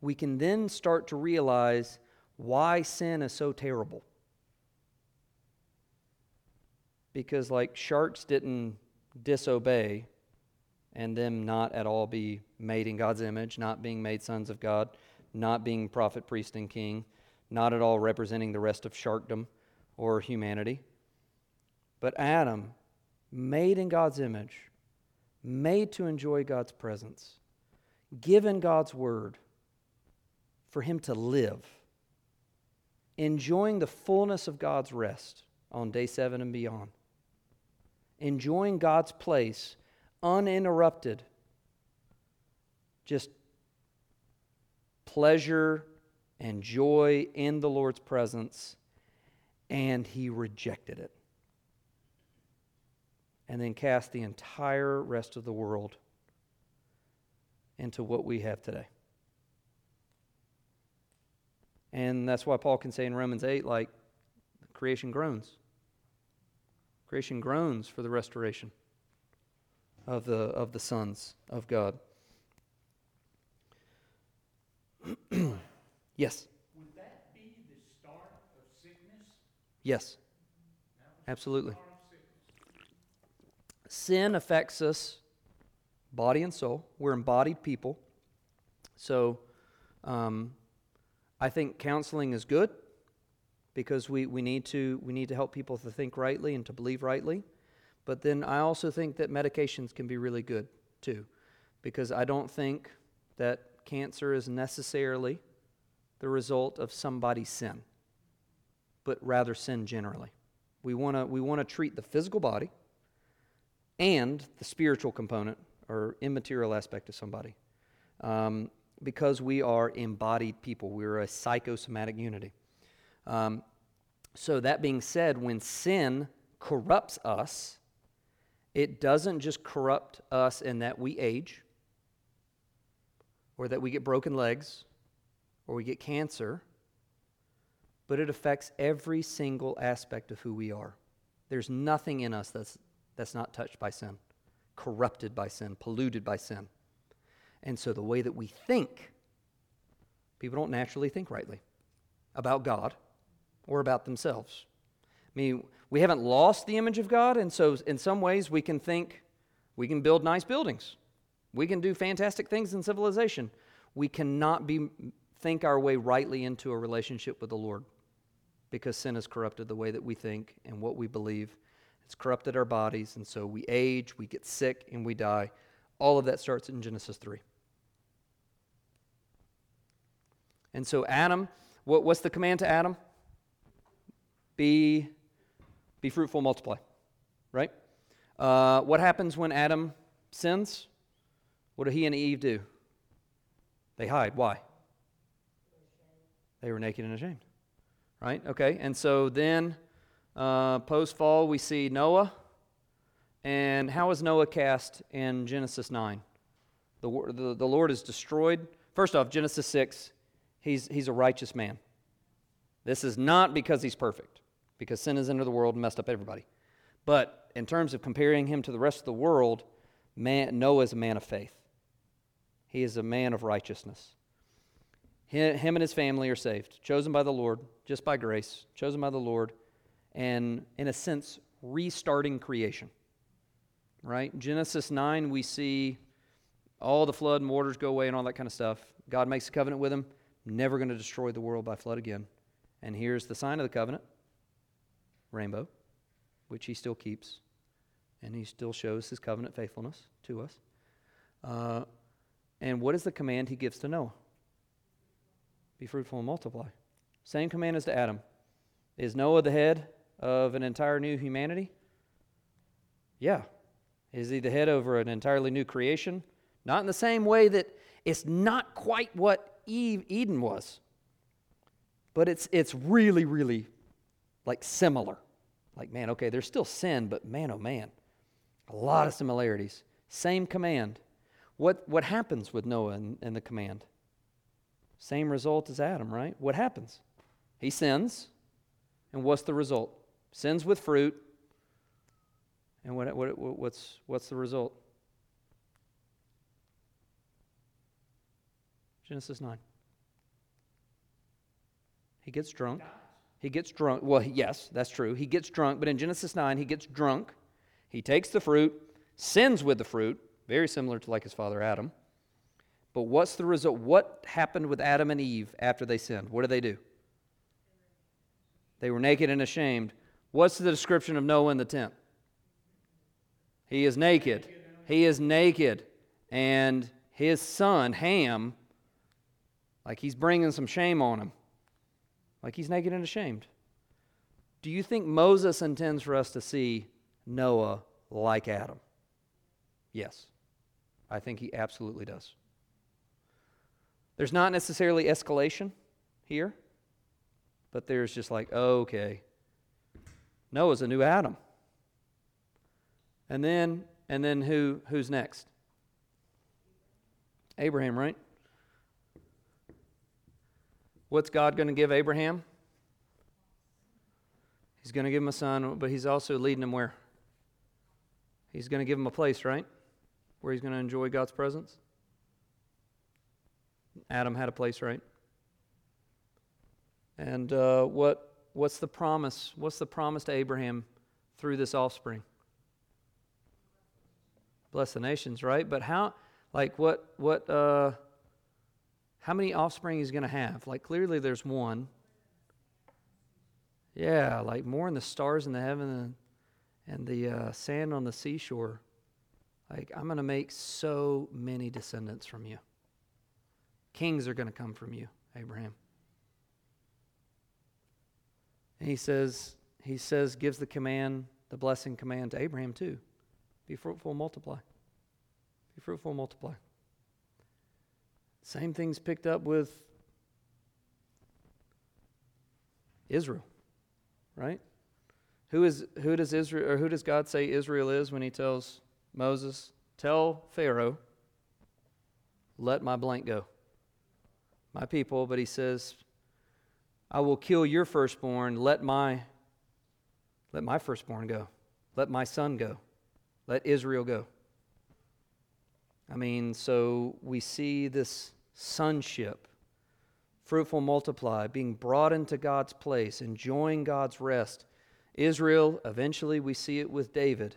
We can then start to realize why sin is so terrible. Because, like, sharks didn't disobey and them not at all be made in God's image, not being made sons of God, not being prophet, priest, and king, not at all representing the rest of sharkdom or humanity. But Adam, made in God's image, made to enjoy God's presence, given God's word for him to live, enjoying the fullness of God's rest on day seven and beyond, enjoying God's place uninterrupted, just pleasure and joy in the Lord's presence, and he rejected it. And then cast the entire rest of the world into what we have today. And that's why Paul can say in Romans 8, like, creation groans. Creation groans for the restoration of the, of the sons of God. yes. Would that be the start of sickness? Yes. Absolutely. the start of sickness. Sin affects us, body and soul. We're embodied people. So um, I think counseling is good because we, we, need to, we need to help people to think rightly and to believe rightly. But then I also think that medications can be really good too because I don't think that cancer is necessarily the result of somebody's sin, but rather sin generally. We want to we want to treat the physical body and the spiritual component or immaterial aspect of somebody. Um, because we are embodied people, we're a psychosomatic unity. Um, so, that being said, when sin corrupts us, it doesn't just corrupt us in that we age, or that we get broken legs, or we get cancer, but it affects every single aspect of who we are. There's nothing in us that's, that's not touched by sin, corrupted by sin, polluted by sin. And so the way that we think, people don't naturally think rightly about God or about themselves. I mean, we haven't lost the image of God, and so in some ways we can think we can build nice buildings. We can do fantastic things in civilization. We cannot be think our way rightly into a relationship with the Lord because sin has corrupted the way that we think and what we believe. It's corrupted our bodies, and so we age, we get sick, and we die. All of that starts in Genesis 3. And so, Adam, what, what's the command to Adam? Be, be fruitful, multiply, right? Uh, what happens when Adam sins? What do he and Eve do? They hide. Why? They were naked and ashamed. Right? Okay. And so then, uh, post fall, we see Noah. And how is Noah cast in Genesis 9? The, the, the Lord is destroyed. First off, Genesis 6, he's, he's a righteous man. This is not because he's perfect, because sin has entered the world and messed up everybody. But in terms of comparing him to the rest of the world, man, Noah is a man of faith. He is a man of righteousness. Him and his family are saved, chosen by the Lord, just by grace, chosen by the Lord, and in a sense, restarting creation. Right? Genesis 9, we see all the flood and waters go away and all that kind of stuff. God makes a covenant with him, never going to destroy the world by flood again. And here's the sign of the covenant rainbow, which he still keeps, and he still shows his covenant faithfulness to us. Uh, and what is the command he gives to Noah? Be fruitful and multiply. Same command as to Adam. Is Noah the head of an entire new humanity? Yeah. Is he the head over an entirely new creation? Not in the same way that it's not quite what Eve, Eden was, but it's, it's really, really like similar. Like, man, okay, there's still sin, but man, oh man, a lot of similarities. Same command. What, what happens with Noah and, and the command? Same result as Adam, right? What happens? He sins, and what's the result? Sins with fruit, and what, what, what's, what's the result? Genesis 9. He gets drunk. He gets drunk. Well, yes, that's true. He gets drunk, but in Genesis 9, he gets drunk. He takes the fruit, sins with the fruit, very similar to like his father Adam. But what's the result? What happened with Adam and Eve after they sinned? What do they do? They were naked and ashamed. What's the description of Noah in the tent? He is naked. He is naked. And his son, Ham, like he's bringing some shame on him. Like he's naked and ashamed. Do you think Moses intends for us to see Noah like Adam? Yes. I think he absolutely does. There's not necessarily escalation here, but there's just like, okay, Noah's a new Adam. And then and then who who's next? Abraham, right? What's God going to give Abraham? He's going to give him a son, but he's also leading him where? He's going to give him a place, right? Where he's going to enjoy God's presence. Adam had a place, right? And uh, what what's the promise? What's the promise to Abraham through this offspring? Bless the nations, right? But how? Like what? What? Uh, how many offspring he's going to have? Like clearly, there's one. Yeah, like more than the stars in the heaven and, and the uh, sand on the seashore. Like I'm going to make so many descendants from you. Kings are going to come from you, Abraham. And he says, he says, gives the command, the blessing command to Abraham too. Be fruitful, multiply. Be fruitful, multiply. Same thing's picked up with Israel, right? Who is who does Israel or who does God say Israel is when he tells Moses, tell Pharaoh, let my blank go my people, but he says, I will kill your firstborn. Let my, let my firstborn go. Let my son go. Let Israel go. I mean, so we see this sonship, fruitful, multiply, being brought into God's place, enjoying God's rest. Israel, eventually we see it with David.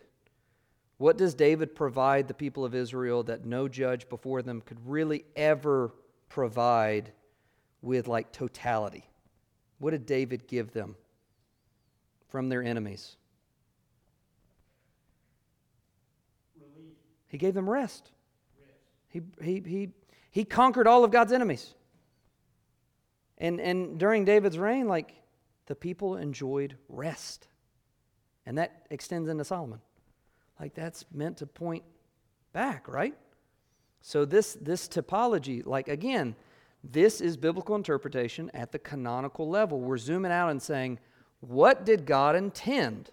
What does David provide the people of Israel that no judge before them could really ever provide with like totality? What did David give them from their enemies? Relief, He gave them rest. He, he, he, he conquered all of God's enemies. And, and during David's reign, like the people enjoyed rest. And that extends into Solomon. Like that's meant to point back, right? So this this typology, like again, this is biblical interpretation at the canonical level. We're zooming out and saying, what did God intend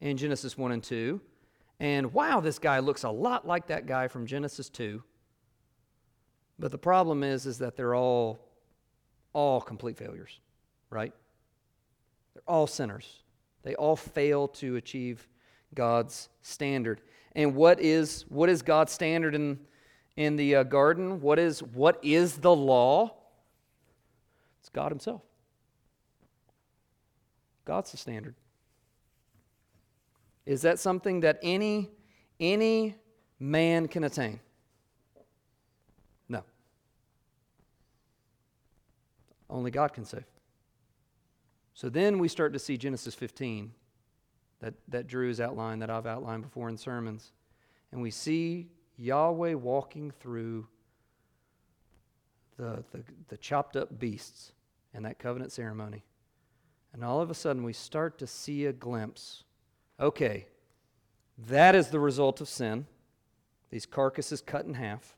in Genesis 1 and 2? And wow, this guy looks a lot like that guy from Genesis 2. But the problem is is that they're all all complete failures, right? They're all sinners. They all fail to achieve God's standard. And what is what is God's standard in in the uh, garden? What is what is the law? It's God himself. God's the standard. Is that something that any any man can attain? No. Only God can save. So then we start to see Genesis 15 that, that Drew has outlined, that I've outlined before in sermons. And we see Yahweh walking through the, the, the chopped up beasts and that covenant ceremony. And all of a sudden, we start to see a glimpse. Okay, that is the result of sin. These carcasses cut in half.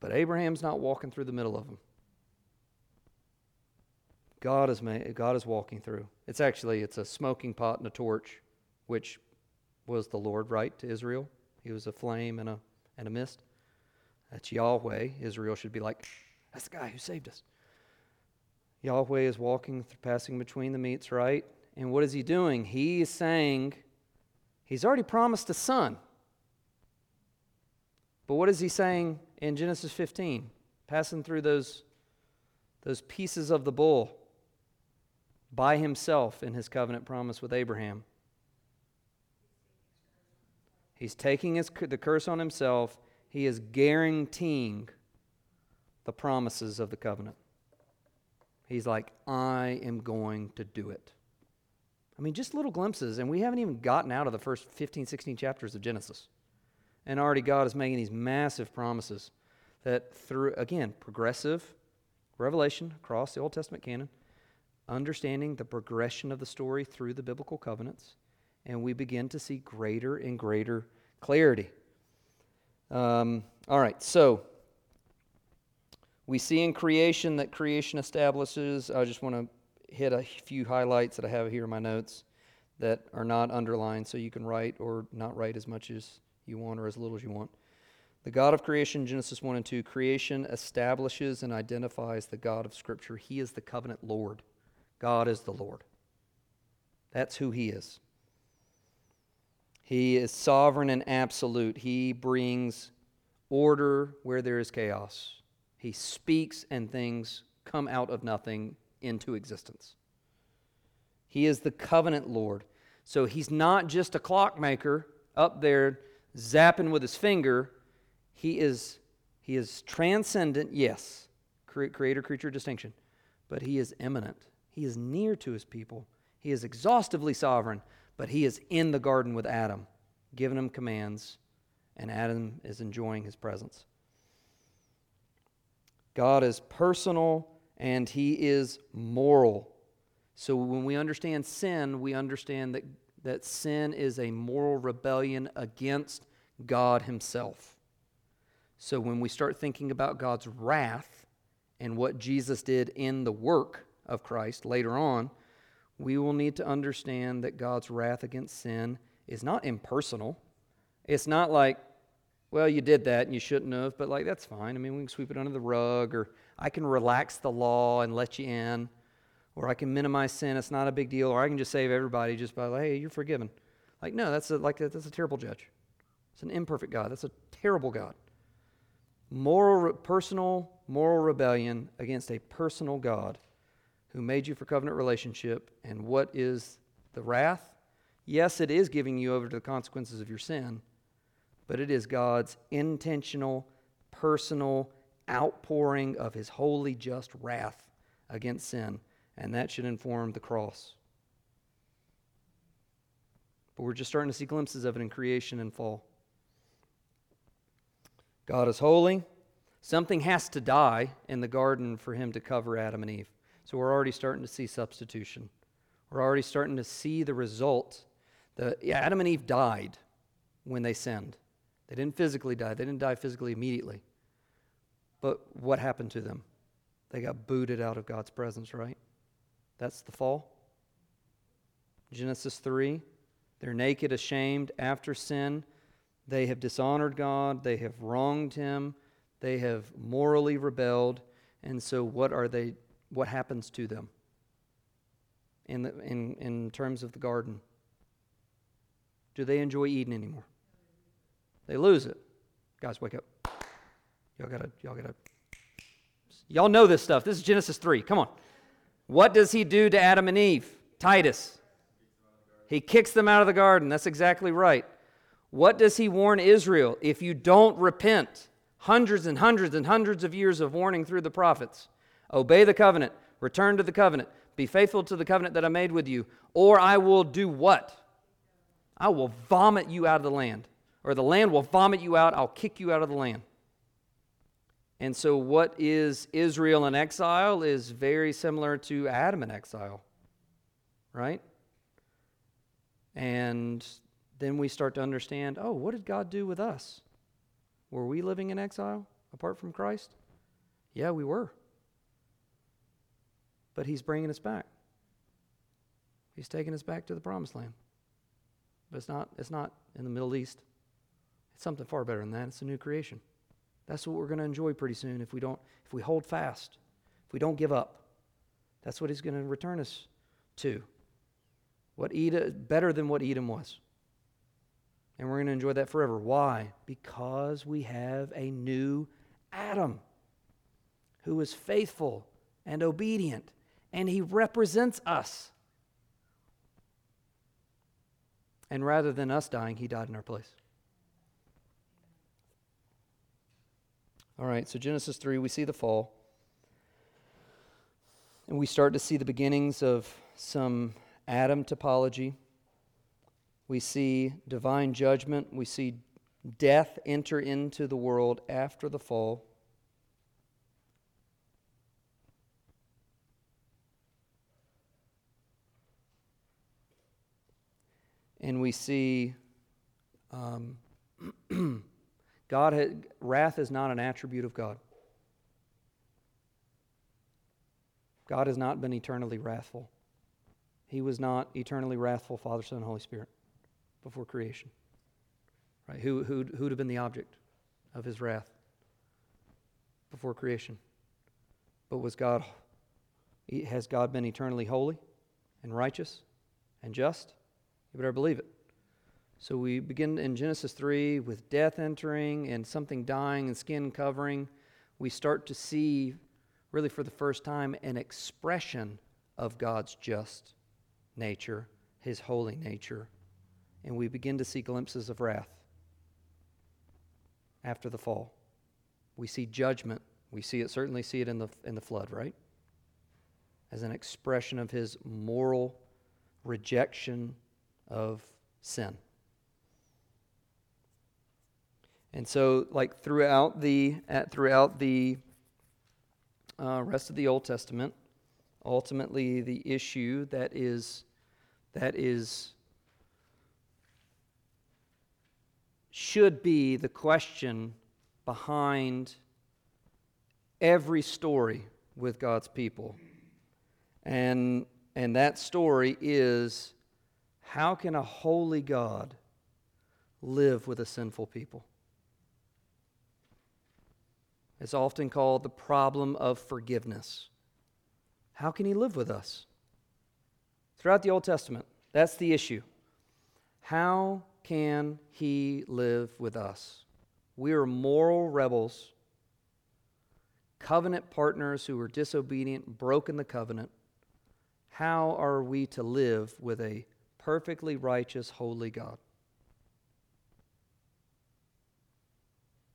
But Abraham's not walking through the middle of them. God is, God is walking through. It's actually it's a smoking pot and a torch, which was the Lord, right, to Israel. He was a flame and a, and a mist. That's Yahweh. Israel should be like, that's the guy who saved us. Yahweh is walking, passing between the meats, right? And what is he doing? He is saying, he's already promised a son. But what is he saying in Genesis 15? Passing through those, those pieces of the bull by himself in his covenant promise with Abraham. He's taking his, the curse on himself. He is guaranteeing the promises of the covenant. He's like, I am going to do it. I mean, just little glimpses, and we haven't even gotten out of the first 15, 16 chapters of Genesis. And already God is making these massive promises that through, again, progressive revelation across the Old Testament canon, understanding the progression of the story through the biblical covenants, and we begin to see greater and greater clarity. Um, all right, so we see in creation that creation establishes. I just want to hit a few highlights that I have here in my notes that are not underlined, so you can write or not write as much as you want or as little as you want. The God of creation, Genesis 1 and 2, creation establishes and identifies the God of Scripture. He is the covenant Lord. God is the Lord. That's who He is. He is sovereign and absolute. He brings order where there is chaos. He speaks and things come out of nothing into existence. He is the covenant Lord. So he's not just a clockmaker up there zapping with his finger. He is, he is transcendent, yes, creator creature distinction, but he is immanent. He is near to his people. He is exhaustively sovereign, but he is in the garden with Adam, giving him commands, and Adam is enjoying his presence. God is personal and he is moral. So when we understand sin, we understand that, that sin is a moral rebellion against God himself. So when we start thinking about God's wrath and what Jesus did in the work of Christ later on, we will need to understand that God's wrath against sin is not impersonal. It's not like, well, you did that and you shouldn't have, but like, that's fine. I mean, we can sweep it under the rug, or I can relax the law and let you in, or I can minimize sin. It's not a big deal, or I can just save everybody just by, hey, you're forgiven. Like, no, that's a, like, that's a terrible judge. It's an imperfect God. That's a terrible God. Moral, personal, moral rebellion against a personal God who made you for covenant relationship. And what is the wrath? Yes, it is giving you over to the consequences of your sin but it is God's intentional, personal outpouring of his holy, just wrath against sin. And that should inform the cross. But we're just starting to see glimpses of it in creation and fall. God is holy. Something has to die in the garden for him to cover Adam and Eve. So we're already starting to see substitution. We're already starting to see the result. The, yeah, Adam and Eve died when they sinned. They didn't physically die, they didn't die physically immediately. But what happened to them? They got booted out of God's presence, right? That's the fall. Genesis 3 they're naked, ashamed after sin. They have dishonored God, they have wronged Him, they have morally rebelled. And so, what are they? What happens to them in, the, in, in terms of the garden? Do they enjoy Eden anymore? They lose it. Guys, wake up. Y'all gotta, y'all gotta. Y'all know this stuff. This is Genesis 3. Come on. What does he do to Adam and Eve? Titus. He kicks them out of the garden. That's exactly right. What does he warn Israel? If you don't repent, hundreds and hundreds and hundreds of years of warning through the prophets, obey the covenant, return to the covenant, be faithful to the covenant that I made with you, or I will do what? I will vomit you out of the land or the land will vomit you out, I'll kick you out of the land. And so, what is Israel in exile is very similar to Adam in exile, right? And then we start to understand oh, what did God do with us? Were we living in exile apart from Christ? Yeah, we were. But He's bringing us back. He's taking us back to the promised land. But it's not, it's not in the Middle East. It's something far better than that. It's a new creation. That's what we're going to enjoy pretty soon if we don't if we hold fast, if we don't give up. That's what he's going to return us to. What Eden better than what Eden was. And we're going to enjoy that forever. Why? Because we have a new Adam who is faithful and obedient, and he represents us. And rather than us dying, he died in our place. All right, so Genesis 3, we see the fall. And we start to see the beginnings of some Adam typology. We see divine judgment. We see death enter into the world after the fall. And we see um, God, wrath is not an attribute of God. God has not been eternally wrathful. He was not eternally wrathful, Father, Son, and Holy Spirit, before creation. Right? Who, who'd, who'd have been the object of his wrath before creation? But was God, has God been eternally holy and righteous and just? You better believe it. So we begin in Genesis 3 with death entering and something dying and skin covering. We start to see, really for the first time, an expression of God's just nature, his holy nature. And we begin to see glimpses of wrath after the fall. We see judgment. We see it certainly see it in the in the flood, right? As an expression of his moral rejection of sin. And so, like throughout the at, throughout the uh, rest of the Old Testament, ultimately the issue that is that is should be the question behind every story with God's people. And and that story is how can a holy God live with a sinful people? It's often called the problem of forgiveness. How can he live with us? Throughout the Old Testament, that's the issue. How can he live with us? We are moral rebels, covenant partners who were disobedient, broken the covenant. How are we to live with a perfectly righteous, holy God?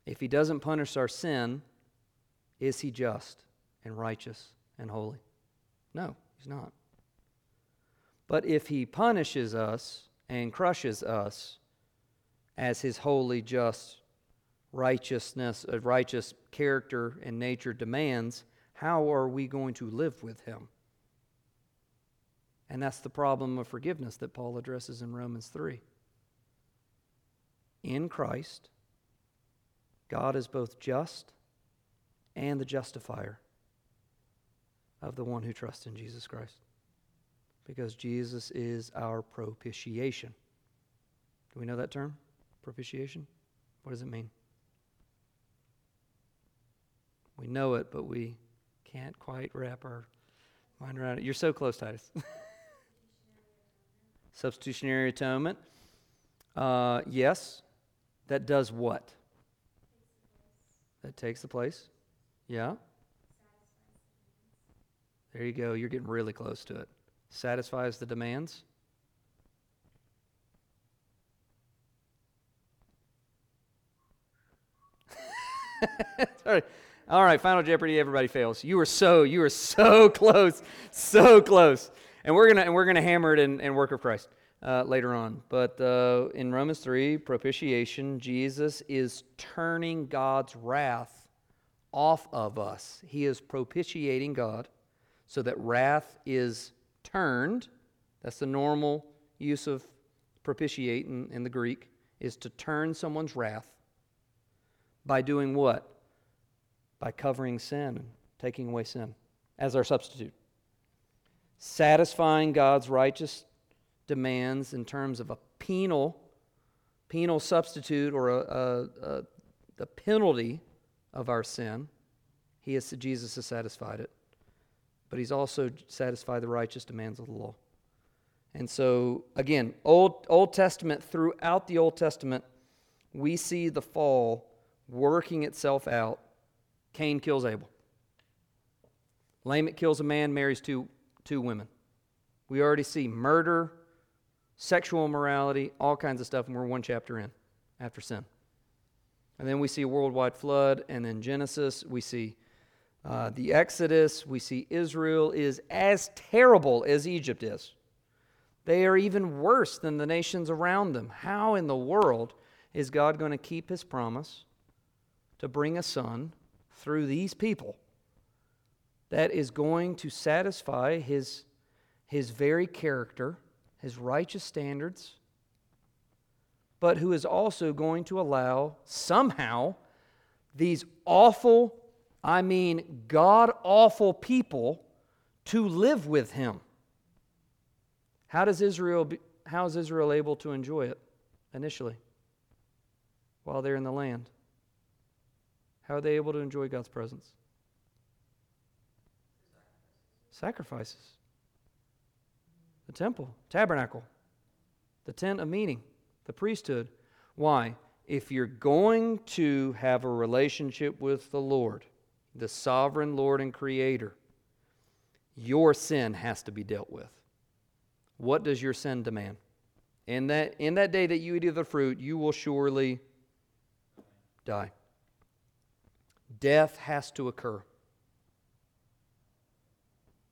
If he doesn't punish our sin, is he just and righteous and holy? No, he's not. But if he punishes us and crushes us as his holy, just righteousness, uh, righteous character and nature demands, how are we going to live with him? And that's the problem of forgiveness that Paul addresses in Romans 3. In Christ, God is both just and the justifier of the one who trusts in Jesus Christ. Because Jesus is our propitiation. Do we know that term? Propitiation? What does it mean? We know it, but we can't quite wrap our mind around it. You're so close, Titus. Substitutionary atonement. Uh, yes. That does what? That takes the place. Yeah? There you go. You're getting really close to it. Satisfies the demands. Sorry. All right, Final Jeopardy. Everybody fails. You were so you were so close, so close. And we're gonna and we're gonna hammer it in, in work of Christ uh, later on. But uh, in Romans three, propitiation, Jesus is turning God's wrath off of us. He is propitiating God so that wrath is turned. That's the normal use of propitiate in, in the Greek, is to turn someone's wrath by doing what? By covering sin taking away sin as our substitute. Satisfying God's righteous demands in terms of a penal, penal substitute or a, a, a the penalty of our sin. He is, Jesus has satisfied it. But he's also satisfied the righteous demands of the law. And so, again, Old, Old Testament, throughout the Old Testament, we see the fall working itself out. Cain kills Abel. Lamech kills a man, marries two, two women. We already see murder, sexual immorality, all kinds of stuff, and we're one chapter in after sin. And then we see a worldwide flood, and then Genesis, we see uh, the Exodus, we see Israel is as terrible as Egypt is. They are even worse than the nations around them. How in the world is God going to keep his promise to bring a son through these people that is going to satisfy his, his very character, his righteous standards, but who is also going to allow somehow these awful, I mean, God awful people to live with him. How does Israel how is Israel able to enjoy it initially while they're in the land? How are they able to enjoy God's presence? Sacrifices. The temple, tabernacle, the tent of meeting, the priesthood. Why? If you're going to have a relationship with the Lord, the sovereign Lord and Creator, your sin has to be dealt with. What does your sin demand? In that, in that day that you eat of the fruit, you will surely die. Death has to occur.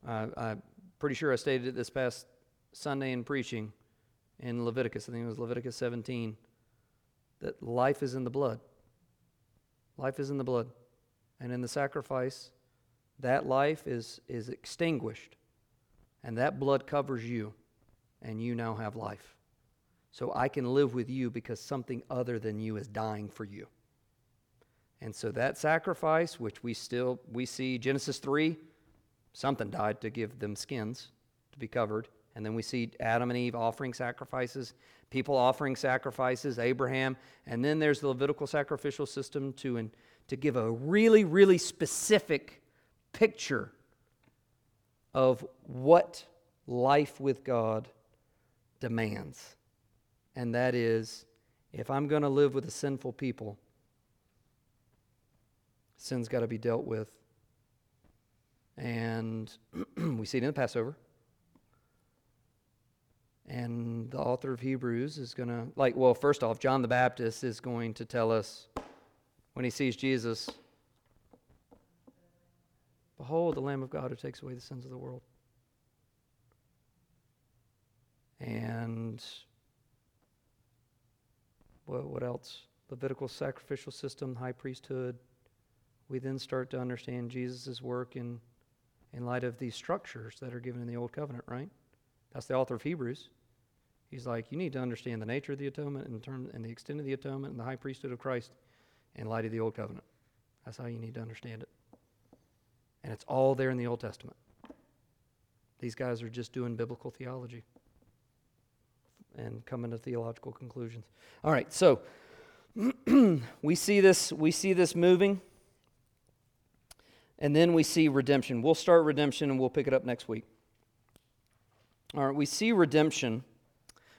I'm pretty sure I stated it this past Sunday in preaching in Leviticus. I think it was Leviticus 17 that life is in the blood. Life is in the blood. And in the sacrifice, that life is, is extinguished. And that blood covers you. And you now have life. So I can live with you because something other than you is dying for you. And so that sacrifice, which we still we see Genesis 3, something died to give them skins to be covered. And then we see Adam and Eve offering sacrifices, people offering sacrifices, Abraham. And then there's the Levitical sacrificial system to, to give a really, really specific picture of what life with God demands. And that is if I'm going to live with a sinful people, sin's got to be dealt with. And we see it in the Passover. And the author of Hebrews is going to, like, well, first off, John the Baptist is going to tell us when he sees Jesus, Behold, the Lamb of God who takes away the sins of the world. And what, what else? Levitical sacrificial system, high priesthood. We then start to understand Jesus' work in, in light of these structures that are given in the Old Covenant, right? That's the author of Hebrews. He's like, you need to understand the nature of the atonement and, term, and the extent of the atonement and the high priesthood of Christ in light of the Old Covenant. That's how you need to understand it. And it's all there in the Old Testament. These guys are just doing biblical theology and coming to theological conclusions. All right, so we see this we see this moving and then we see redemption. We'll start redemption and we'll pick it up next week. All right, we see redemption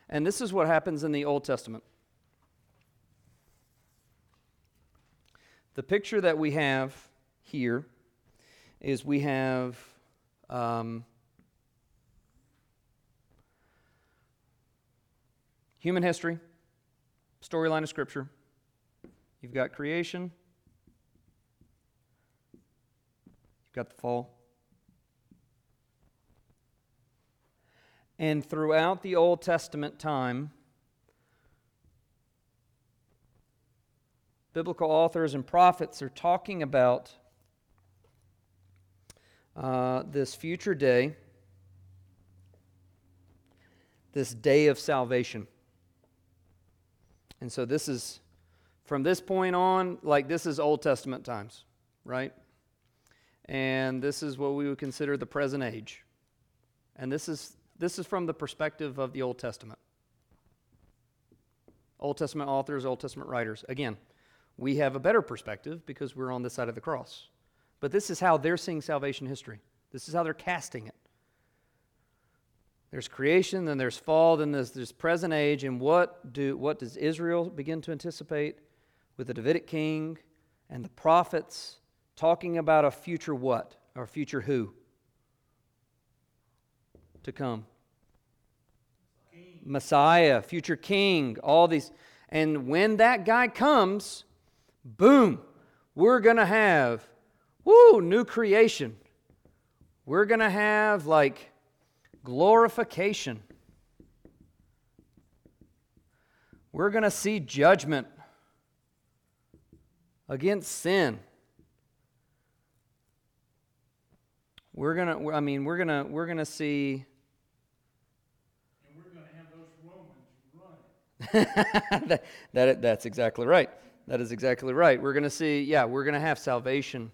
and this is what happens in the Old Testament. The picture that we have here is we have um, human history, storyline of Scripture. You've got creation, you've got the fall. And throughout the Old Testament time, biblical authors and prophets are talking about uh, this future day, this day of salvation. And so this is, from this point on, like this is Old Testament times, right? And this is what we would consider the present age. And this is this is from the perspective of the Old Testament. Old Testament authors, Old Testament writers. Again, we have a better perspective because we're on this side of the cross. But this is how they're seeing salvation history. This is how they're casting it. There's creation, then there's fall, then there's this present age, and what do what does Israel begin to anticipate with the Davidic king and the prophets talking about a future what? Or future who? to come. King. Messiah, future king, all these. And when that guy comes, boom, we're going to have, woo, new creation. We're going to have like glorification. We're going to see judgment against sin. We're going to I mean, we're going to we're going to see And we're gonna have those Romans running. that, that, that's exactly right. That is exactly right. We're going to see, yeah, we're going to have salvation.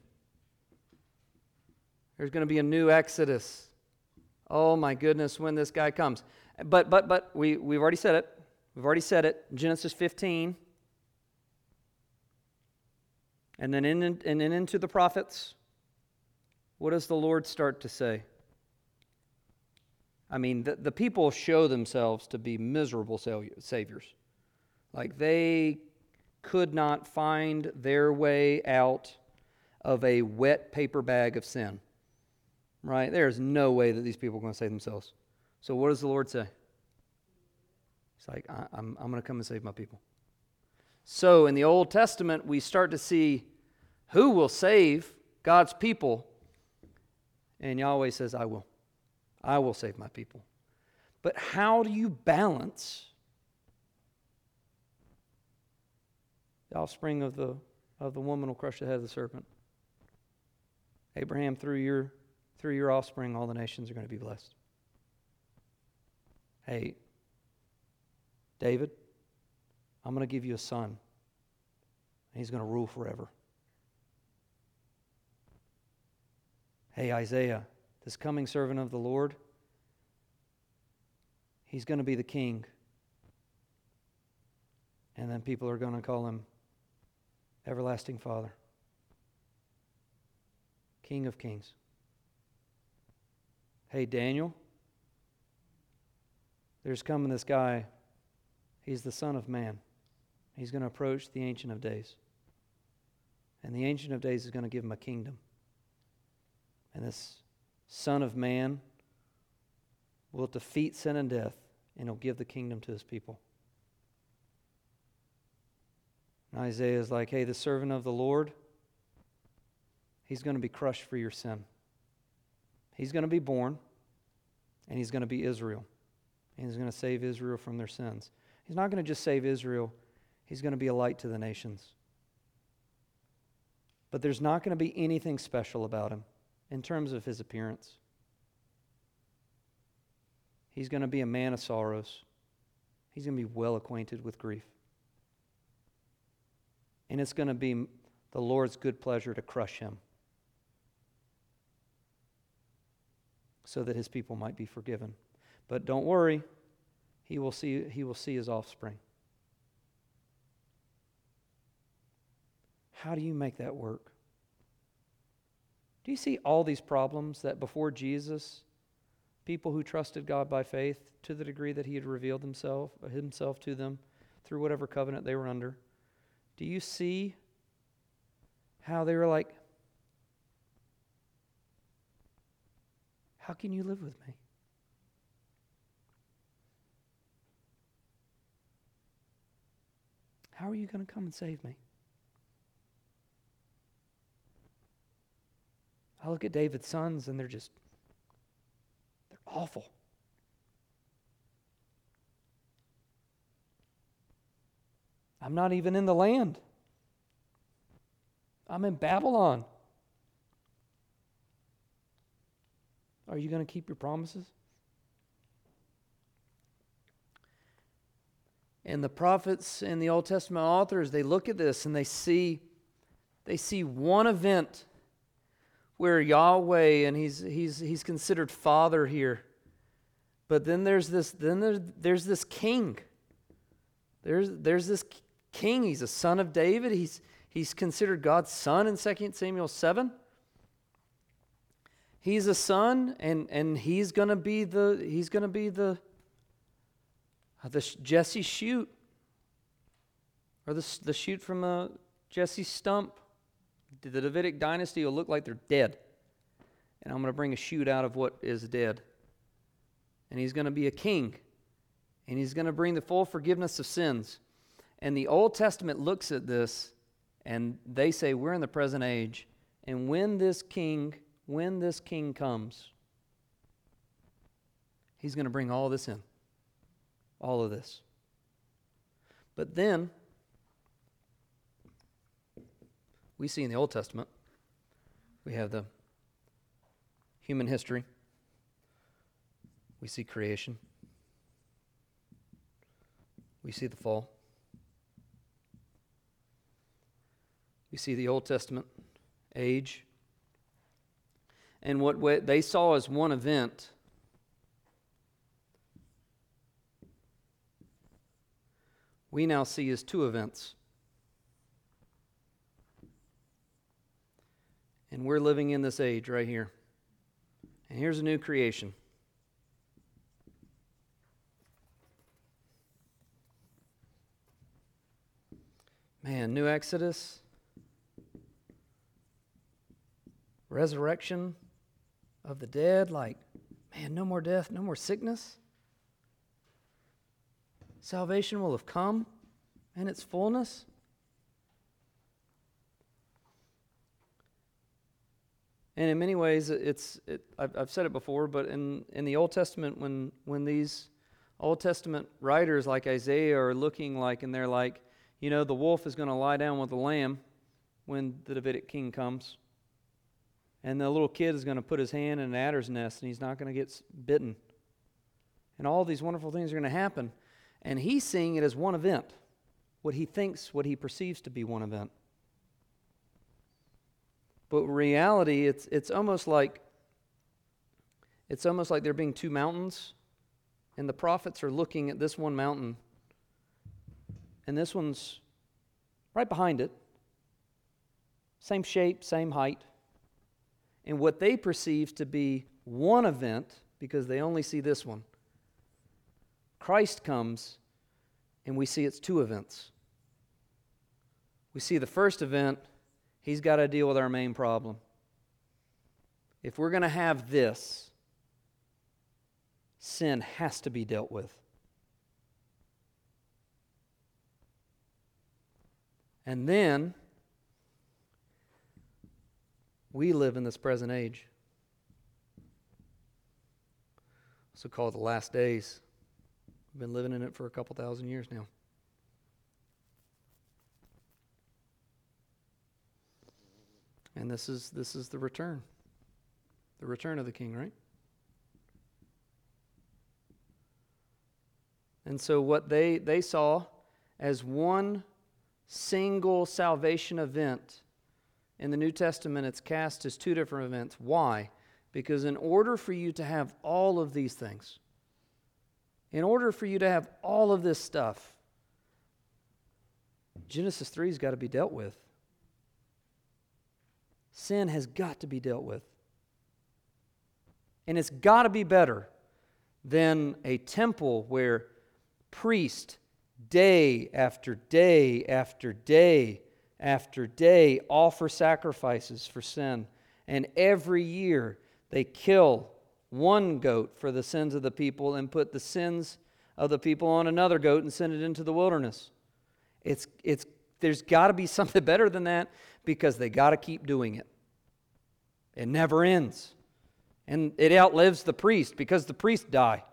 There's going to be a new Exodus. Oh my goodness, when this guy comes. But, but, but, we, we've already said it. We've already said it. Genesis 15. And then, in, and then into the prophets. What does the Lord start to say? I mean, the, the people show themselves to be miserable saviors. Like they could not find their way out of a wet paper bag of sin. Right? There's no way that these people are going to save themselves. So, what does the Lord say? He's like, I, am I'm going to come and save my people. So, in the Old Testament, we start to see who will save God's people. And Yahweh says, I will. I will save my people. But how do you balance the offspring of the, of the woman will crush the head of the serpent? Abraham, through your, through your offspring, all the nations are going to be blessed. Hey, David, I'm going to give you a son, and he's going to rule forever. Hey, Isaiah, this coming servant of the Lord, he's going to be the king. And then people are going to call him Everlasting Father, King of Kings. Hey, Daniel, there's coming this guy. He's the Son of Man. He's going to approach the Ancient of Days. And the Ancient of Days is going to give him a kingdom. And this Son of Man will defeat sin and death, and he'll give the kingdom to his people. And Isaiah is like, hey, the servant of the Lord, he's going to be crushed for your sin. He's going to be born, and he's going to be Israel. And he's going to save Israel from their sins. He's not going to just save Israel, he's going to be a light to the nations. But there's not going to be anything special about him in terms of his appearance. He's going to be a man of sorrows. He's going to be well acquainted with grief. And it's going to be the Lord's good pleasure to crush him so that his people might be forgiven. But don't worry, he will see, he will see his offspring. How do you make that work? Do you see all these problems that before Jesus, people who trusted God by faith, to the degree that He had revealed himself, himself to them through whatever covenant they were under, do you see how they were like, How can you live with me? How are you going to come and save me? I look at David's sons and they're just, they're awful. I'm not even in the land. I'm in Babylon. Are you going to keep your promises? And the prophets and the Old Testament authors, they look at this and they see they see one event where Yahweh and he's he's he's considered father here. But then there's this then there's, there's this king. There's there's this king. He's a son of David. He's he's considered God's son in 2 Samuel 7. He's a son and and he's going to be the he's going to be the uh, the Jesse shoot or the the shoot from a Jesse stump the Davidic dynasty will look like they're dead. And I'm going to bring a shoot out of what is dead. And he's going to be a king. And he's going to bring the full forgiveness of sins. And the Old Testament looks at this and they say, We're in the present age, And when this king, when this king comes, he's going to bring all this in. All of this. But then, we see in the Old Testament, we have the human history, we see creation, we see the fall, we see the Old Testament age. And what they saw as one event we now see as two events. And we're living in this age right here. And here's a new creation. Man, new Exodus, resurrection of the dead, like, man, no more death, no more sickness. Salvation will have come in its fullness. And in many ways, it's, it, I've, I've said it before, but in, in the Old Testament, when, when these Old Testament writers like Isaiah are looking like, and they're like, you know, the wolf is going to lie down with the lamb when the Davidic king comes. And the little kid is going to put his hand in an adder's nest and he's not going to get bitten. And all these wonderful things are going to happen. And he's seeing it as one event, what he thinks, what he perceives to be one event. But reality, it's, it's almost like it's almost like there being two mountains, and the prophets are looking at this one mountain, and this one's right behind it. Same shape, same height. And what they perceive to be one event, because they only see this one, Christ comes, and we see it's two events. We see the first event, he's got to deal with our main problem. If we're going to have this, sin has to be dealt with. And then we live in this present age. So called the last days. We've been living in it for a couple thousand years now. And this is this is the return. The return of the king, right? And so what they they saw as one single salvation event in the New Testament it's cast as two different events. Why? Because in order for you to have all of these things, in order for you to have all of this stuff, Genesis 3 has got to be dealt with. Sin has got to be dealt with. And it's got to be better than a temple where priest day after day after day after day offer sacrifices for sin. And every year they kill one goat for the sins of the people and put the sins of the people on another goat and send it into the wilderness. It's, it's, there's got to be something better than that because they got to keep doing it. It never ends. And it outlives the priest because the priests die.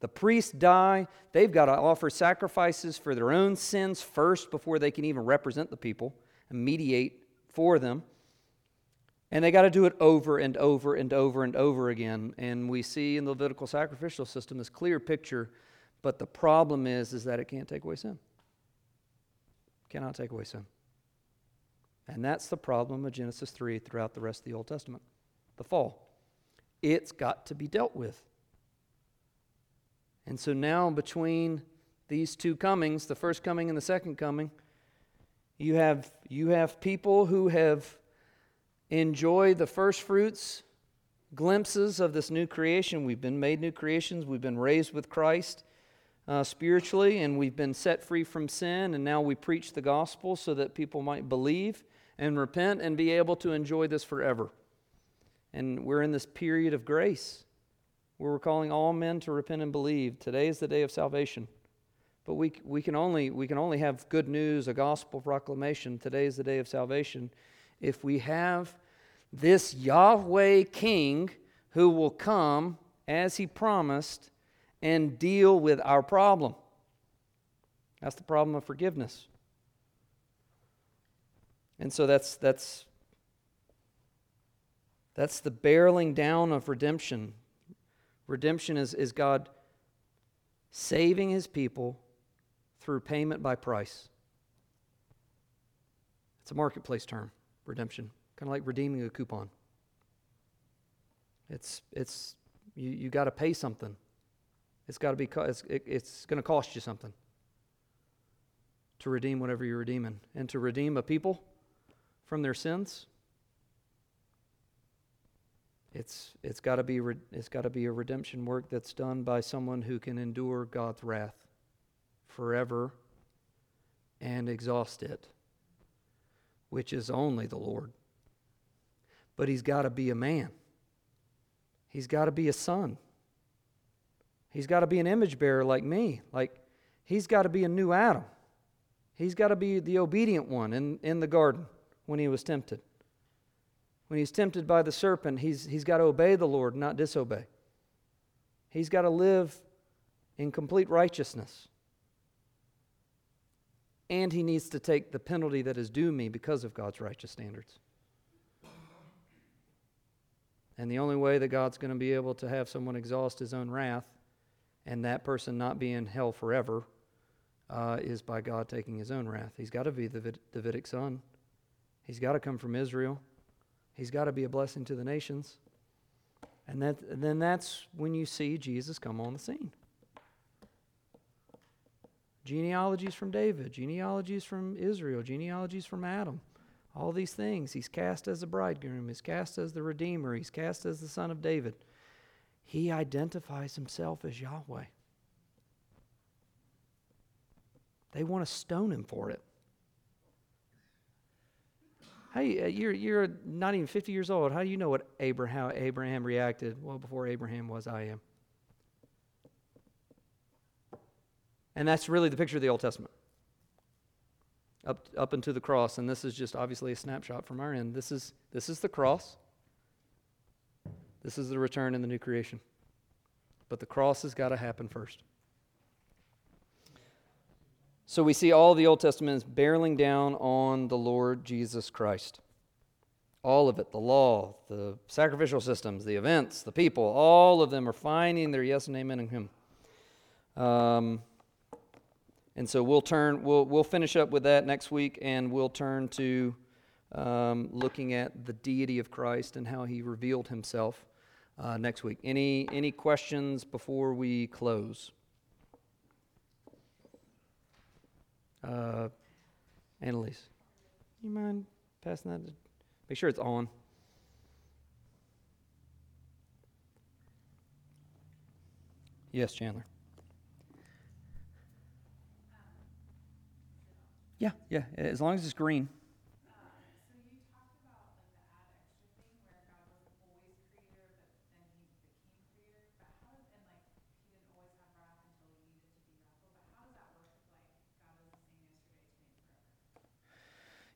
The priests die. They've got to offer sacrifices for their own sins first before they can even represent the people and mediate for them. And they got to do it over and over and over and over again. And we see in the Levitical sacrificial system this clear picture, but the problem is, is that it can't take away sin. Cannot take away sin. And that's the problem of Genesis 3 throughout the rest of the Old Testament the fall. It's got to be dealt with. And so now, between these two comings, the first coming and the second coming, you have, you have people who have enjoyed the first fruits, glimpses of this new creation. We've been made new creations, we've been raised with Christ. Uh, spiritually, and we've been set free from sin, and now we preach the gospel so that people might believe and repent and be able to enjoy this forever. And we're in this period of grace where we're calling all men to repent and believe. Today is the day of salvation. But we, we, can only, we can only have good news, a gospel proclamation. Today is the day of salvation if we have this Yahweh King who will come as he promised and deal with our problem. That's the problem of forgiveness. And so that's that's that's the barreling down of redemption. Redemption is, is God saving his people through payment by price. It's a marketplace term, redemption. Kind of like redeeming a coupon. It's, it's you, you got to pay something. It's got to be, it's, it, it's going to cost you something to redeem whatever you're redeeming. And to redeem a people from their sins, it's, it's got to be, re, it's got to be a redemption work that's done by someone who can endure God's wrath forever and exhaust it, which is only the Lord. But he's got to be a man. He's got to be a son. He's got to be an image bearer like me. Like, he's got to be a new Adam. He's got to be the obedient one in, in the garden when he was tempted. When he's tempted by the serpent, he's, he's got to obey the Lord, not disobey. He's got to live in complete righteousness. And he needs to take the penalty that is due me because of God's righteous standards. And the only way that God's going to be able to have someone exhaust his own wrath and that person not be in hell forever uh, is by God taking his own wrath. He's got to be the Davidic son, he's got to come from Israel, he's got to be a blessing to the nations. And, that, and then that's when you see Jesus come on the scene. Genealogies from David, genealogies from Israel, genealogies from Adam. All these things. He's cast as the bridegroom, he's cast as the Redeemer, he's cast as the Son of David. He identifies himself as Yahweh. They want to stone him for it. Hey, uh, you're, you're not even 50 years old. How do you know what Abraham, Abraham reacted? Well, before Abraham was, I am. And that's really the picture of the Old Testament up, up into the cross. And this is just obviously a snapshot from our end. This is, this is the cross. This is the return and the new creation. But the cross has got to happen first. So we see all the Old Testament is barreling down on the Lord Jesus Christ. All of it the law, the sacrificial systems, the events, the people all of them are finding their yes and amen in Him. Um, and so we'll turn, we'll, we'll finish up with that next week, and we'll turn to um, looking at the deity of Christ and how he revealed himself uh, next week. Any, any questions before we close? Uh, Annalise, you mind passing that? Make sure it's on. Yes, Chandler. Yeah, yeah, as long as it's green.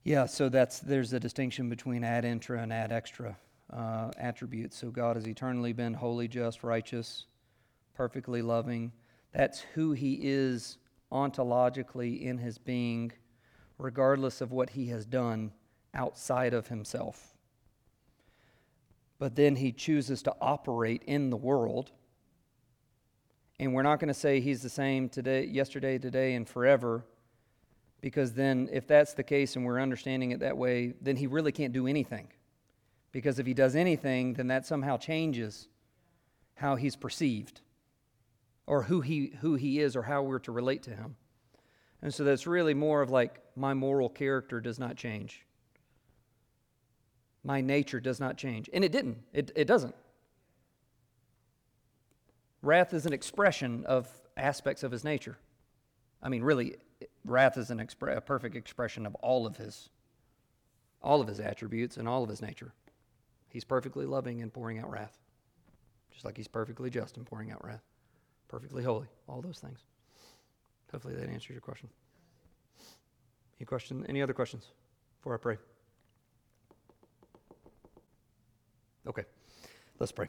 Yeah, so that's there's a distinction between ad intra and ad extra uh, attributes. So God has eternally been holy, just, righteous, perfectly loving. That's who He is ontologically in His being regardless of what he has done outside of himself. But then he chooses to operate in the world. And we're not going to say he's the same today, yesterday, today, and forever, because then if that's the case and we're understanding it that way, then he really can't do anything. Because if he does anything, then that somehow changes how he's perceived or who he, who he is or how we're to relate to him. And so that's really more of like my moral character does not change. My nature does not change. And it didn't, it, it doesn't. Wrath is an expression of aspects of his nature. I mean, really, wrath is expre- a perfect expression of all of his all of his attributes and all of his nature. He's perfectly loving and pouring out wrath, just like he's perfectly just and pouring out wrath, perfectly holy, all those things. Hopefully that answers your question. Any question? Any other questions before I pray? Okay, let's pray.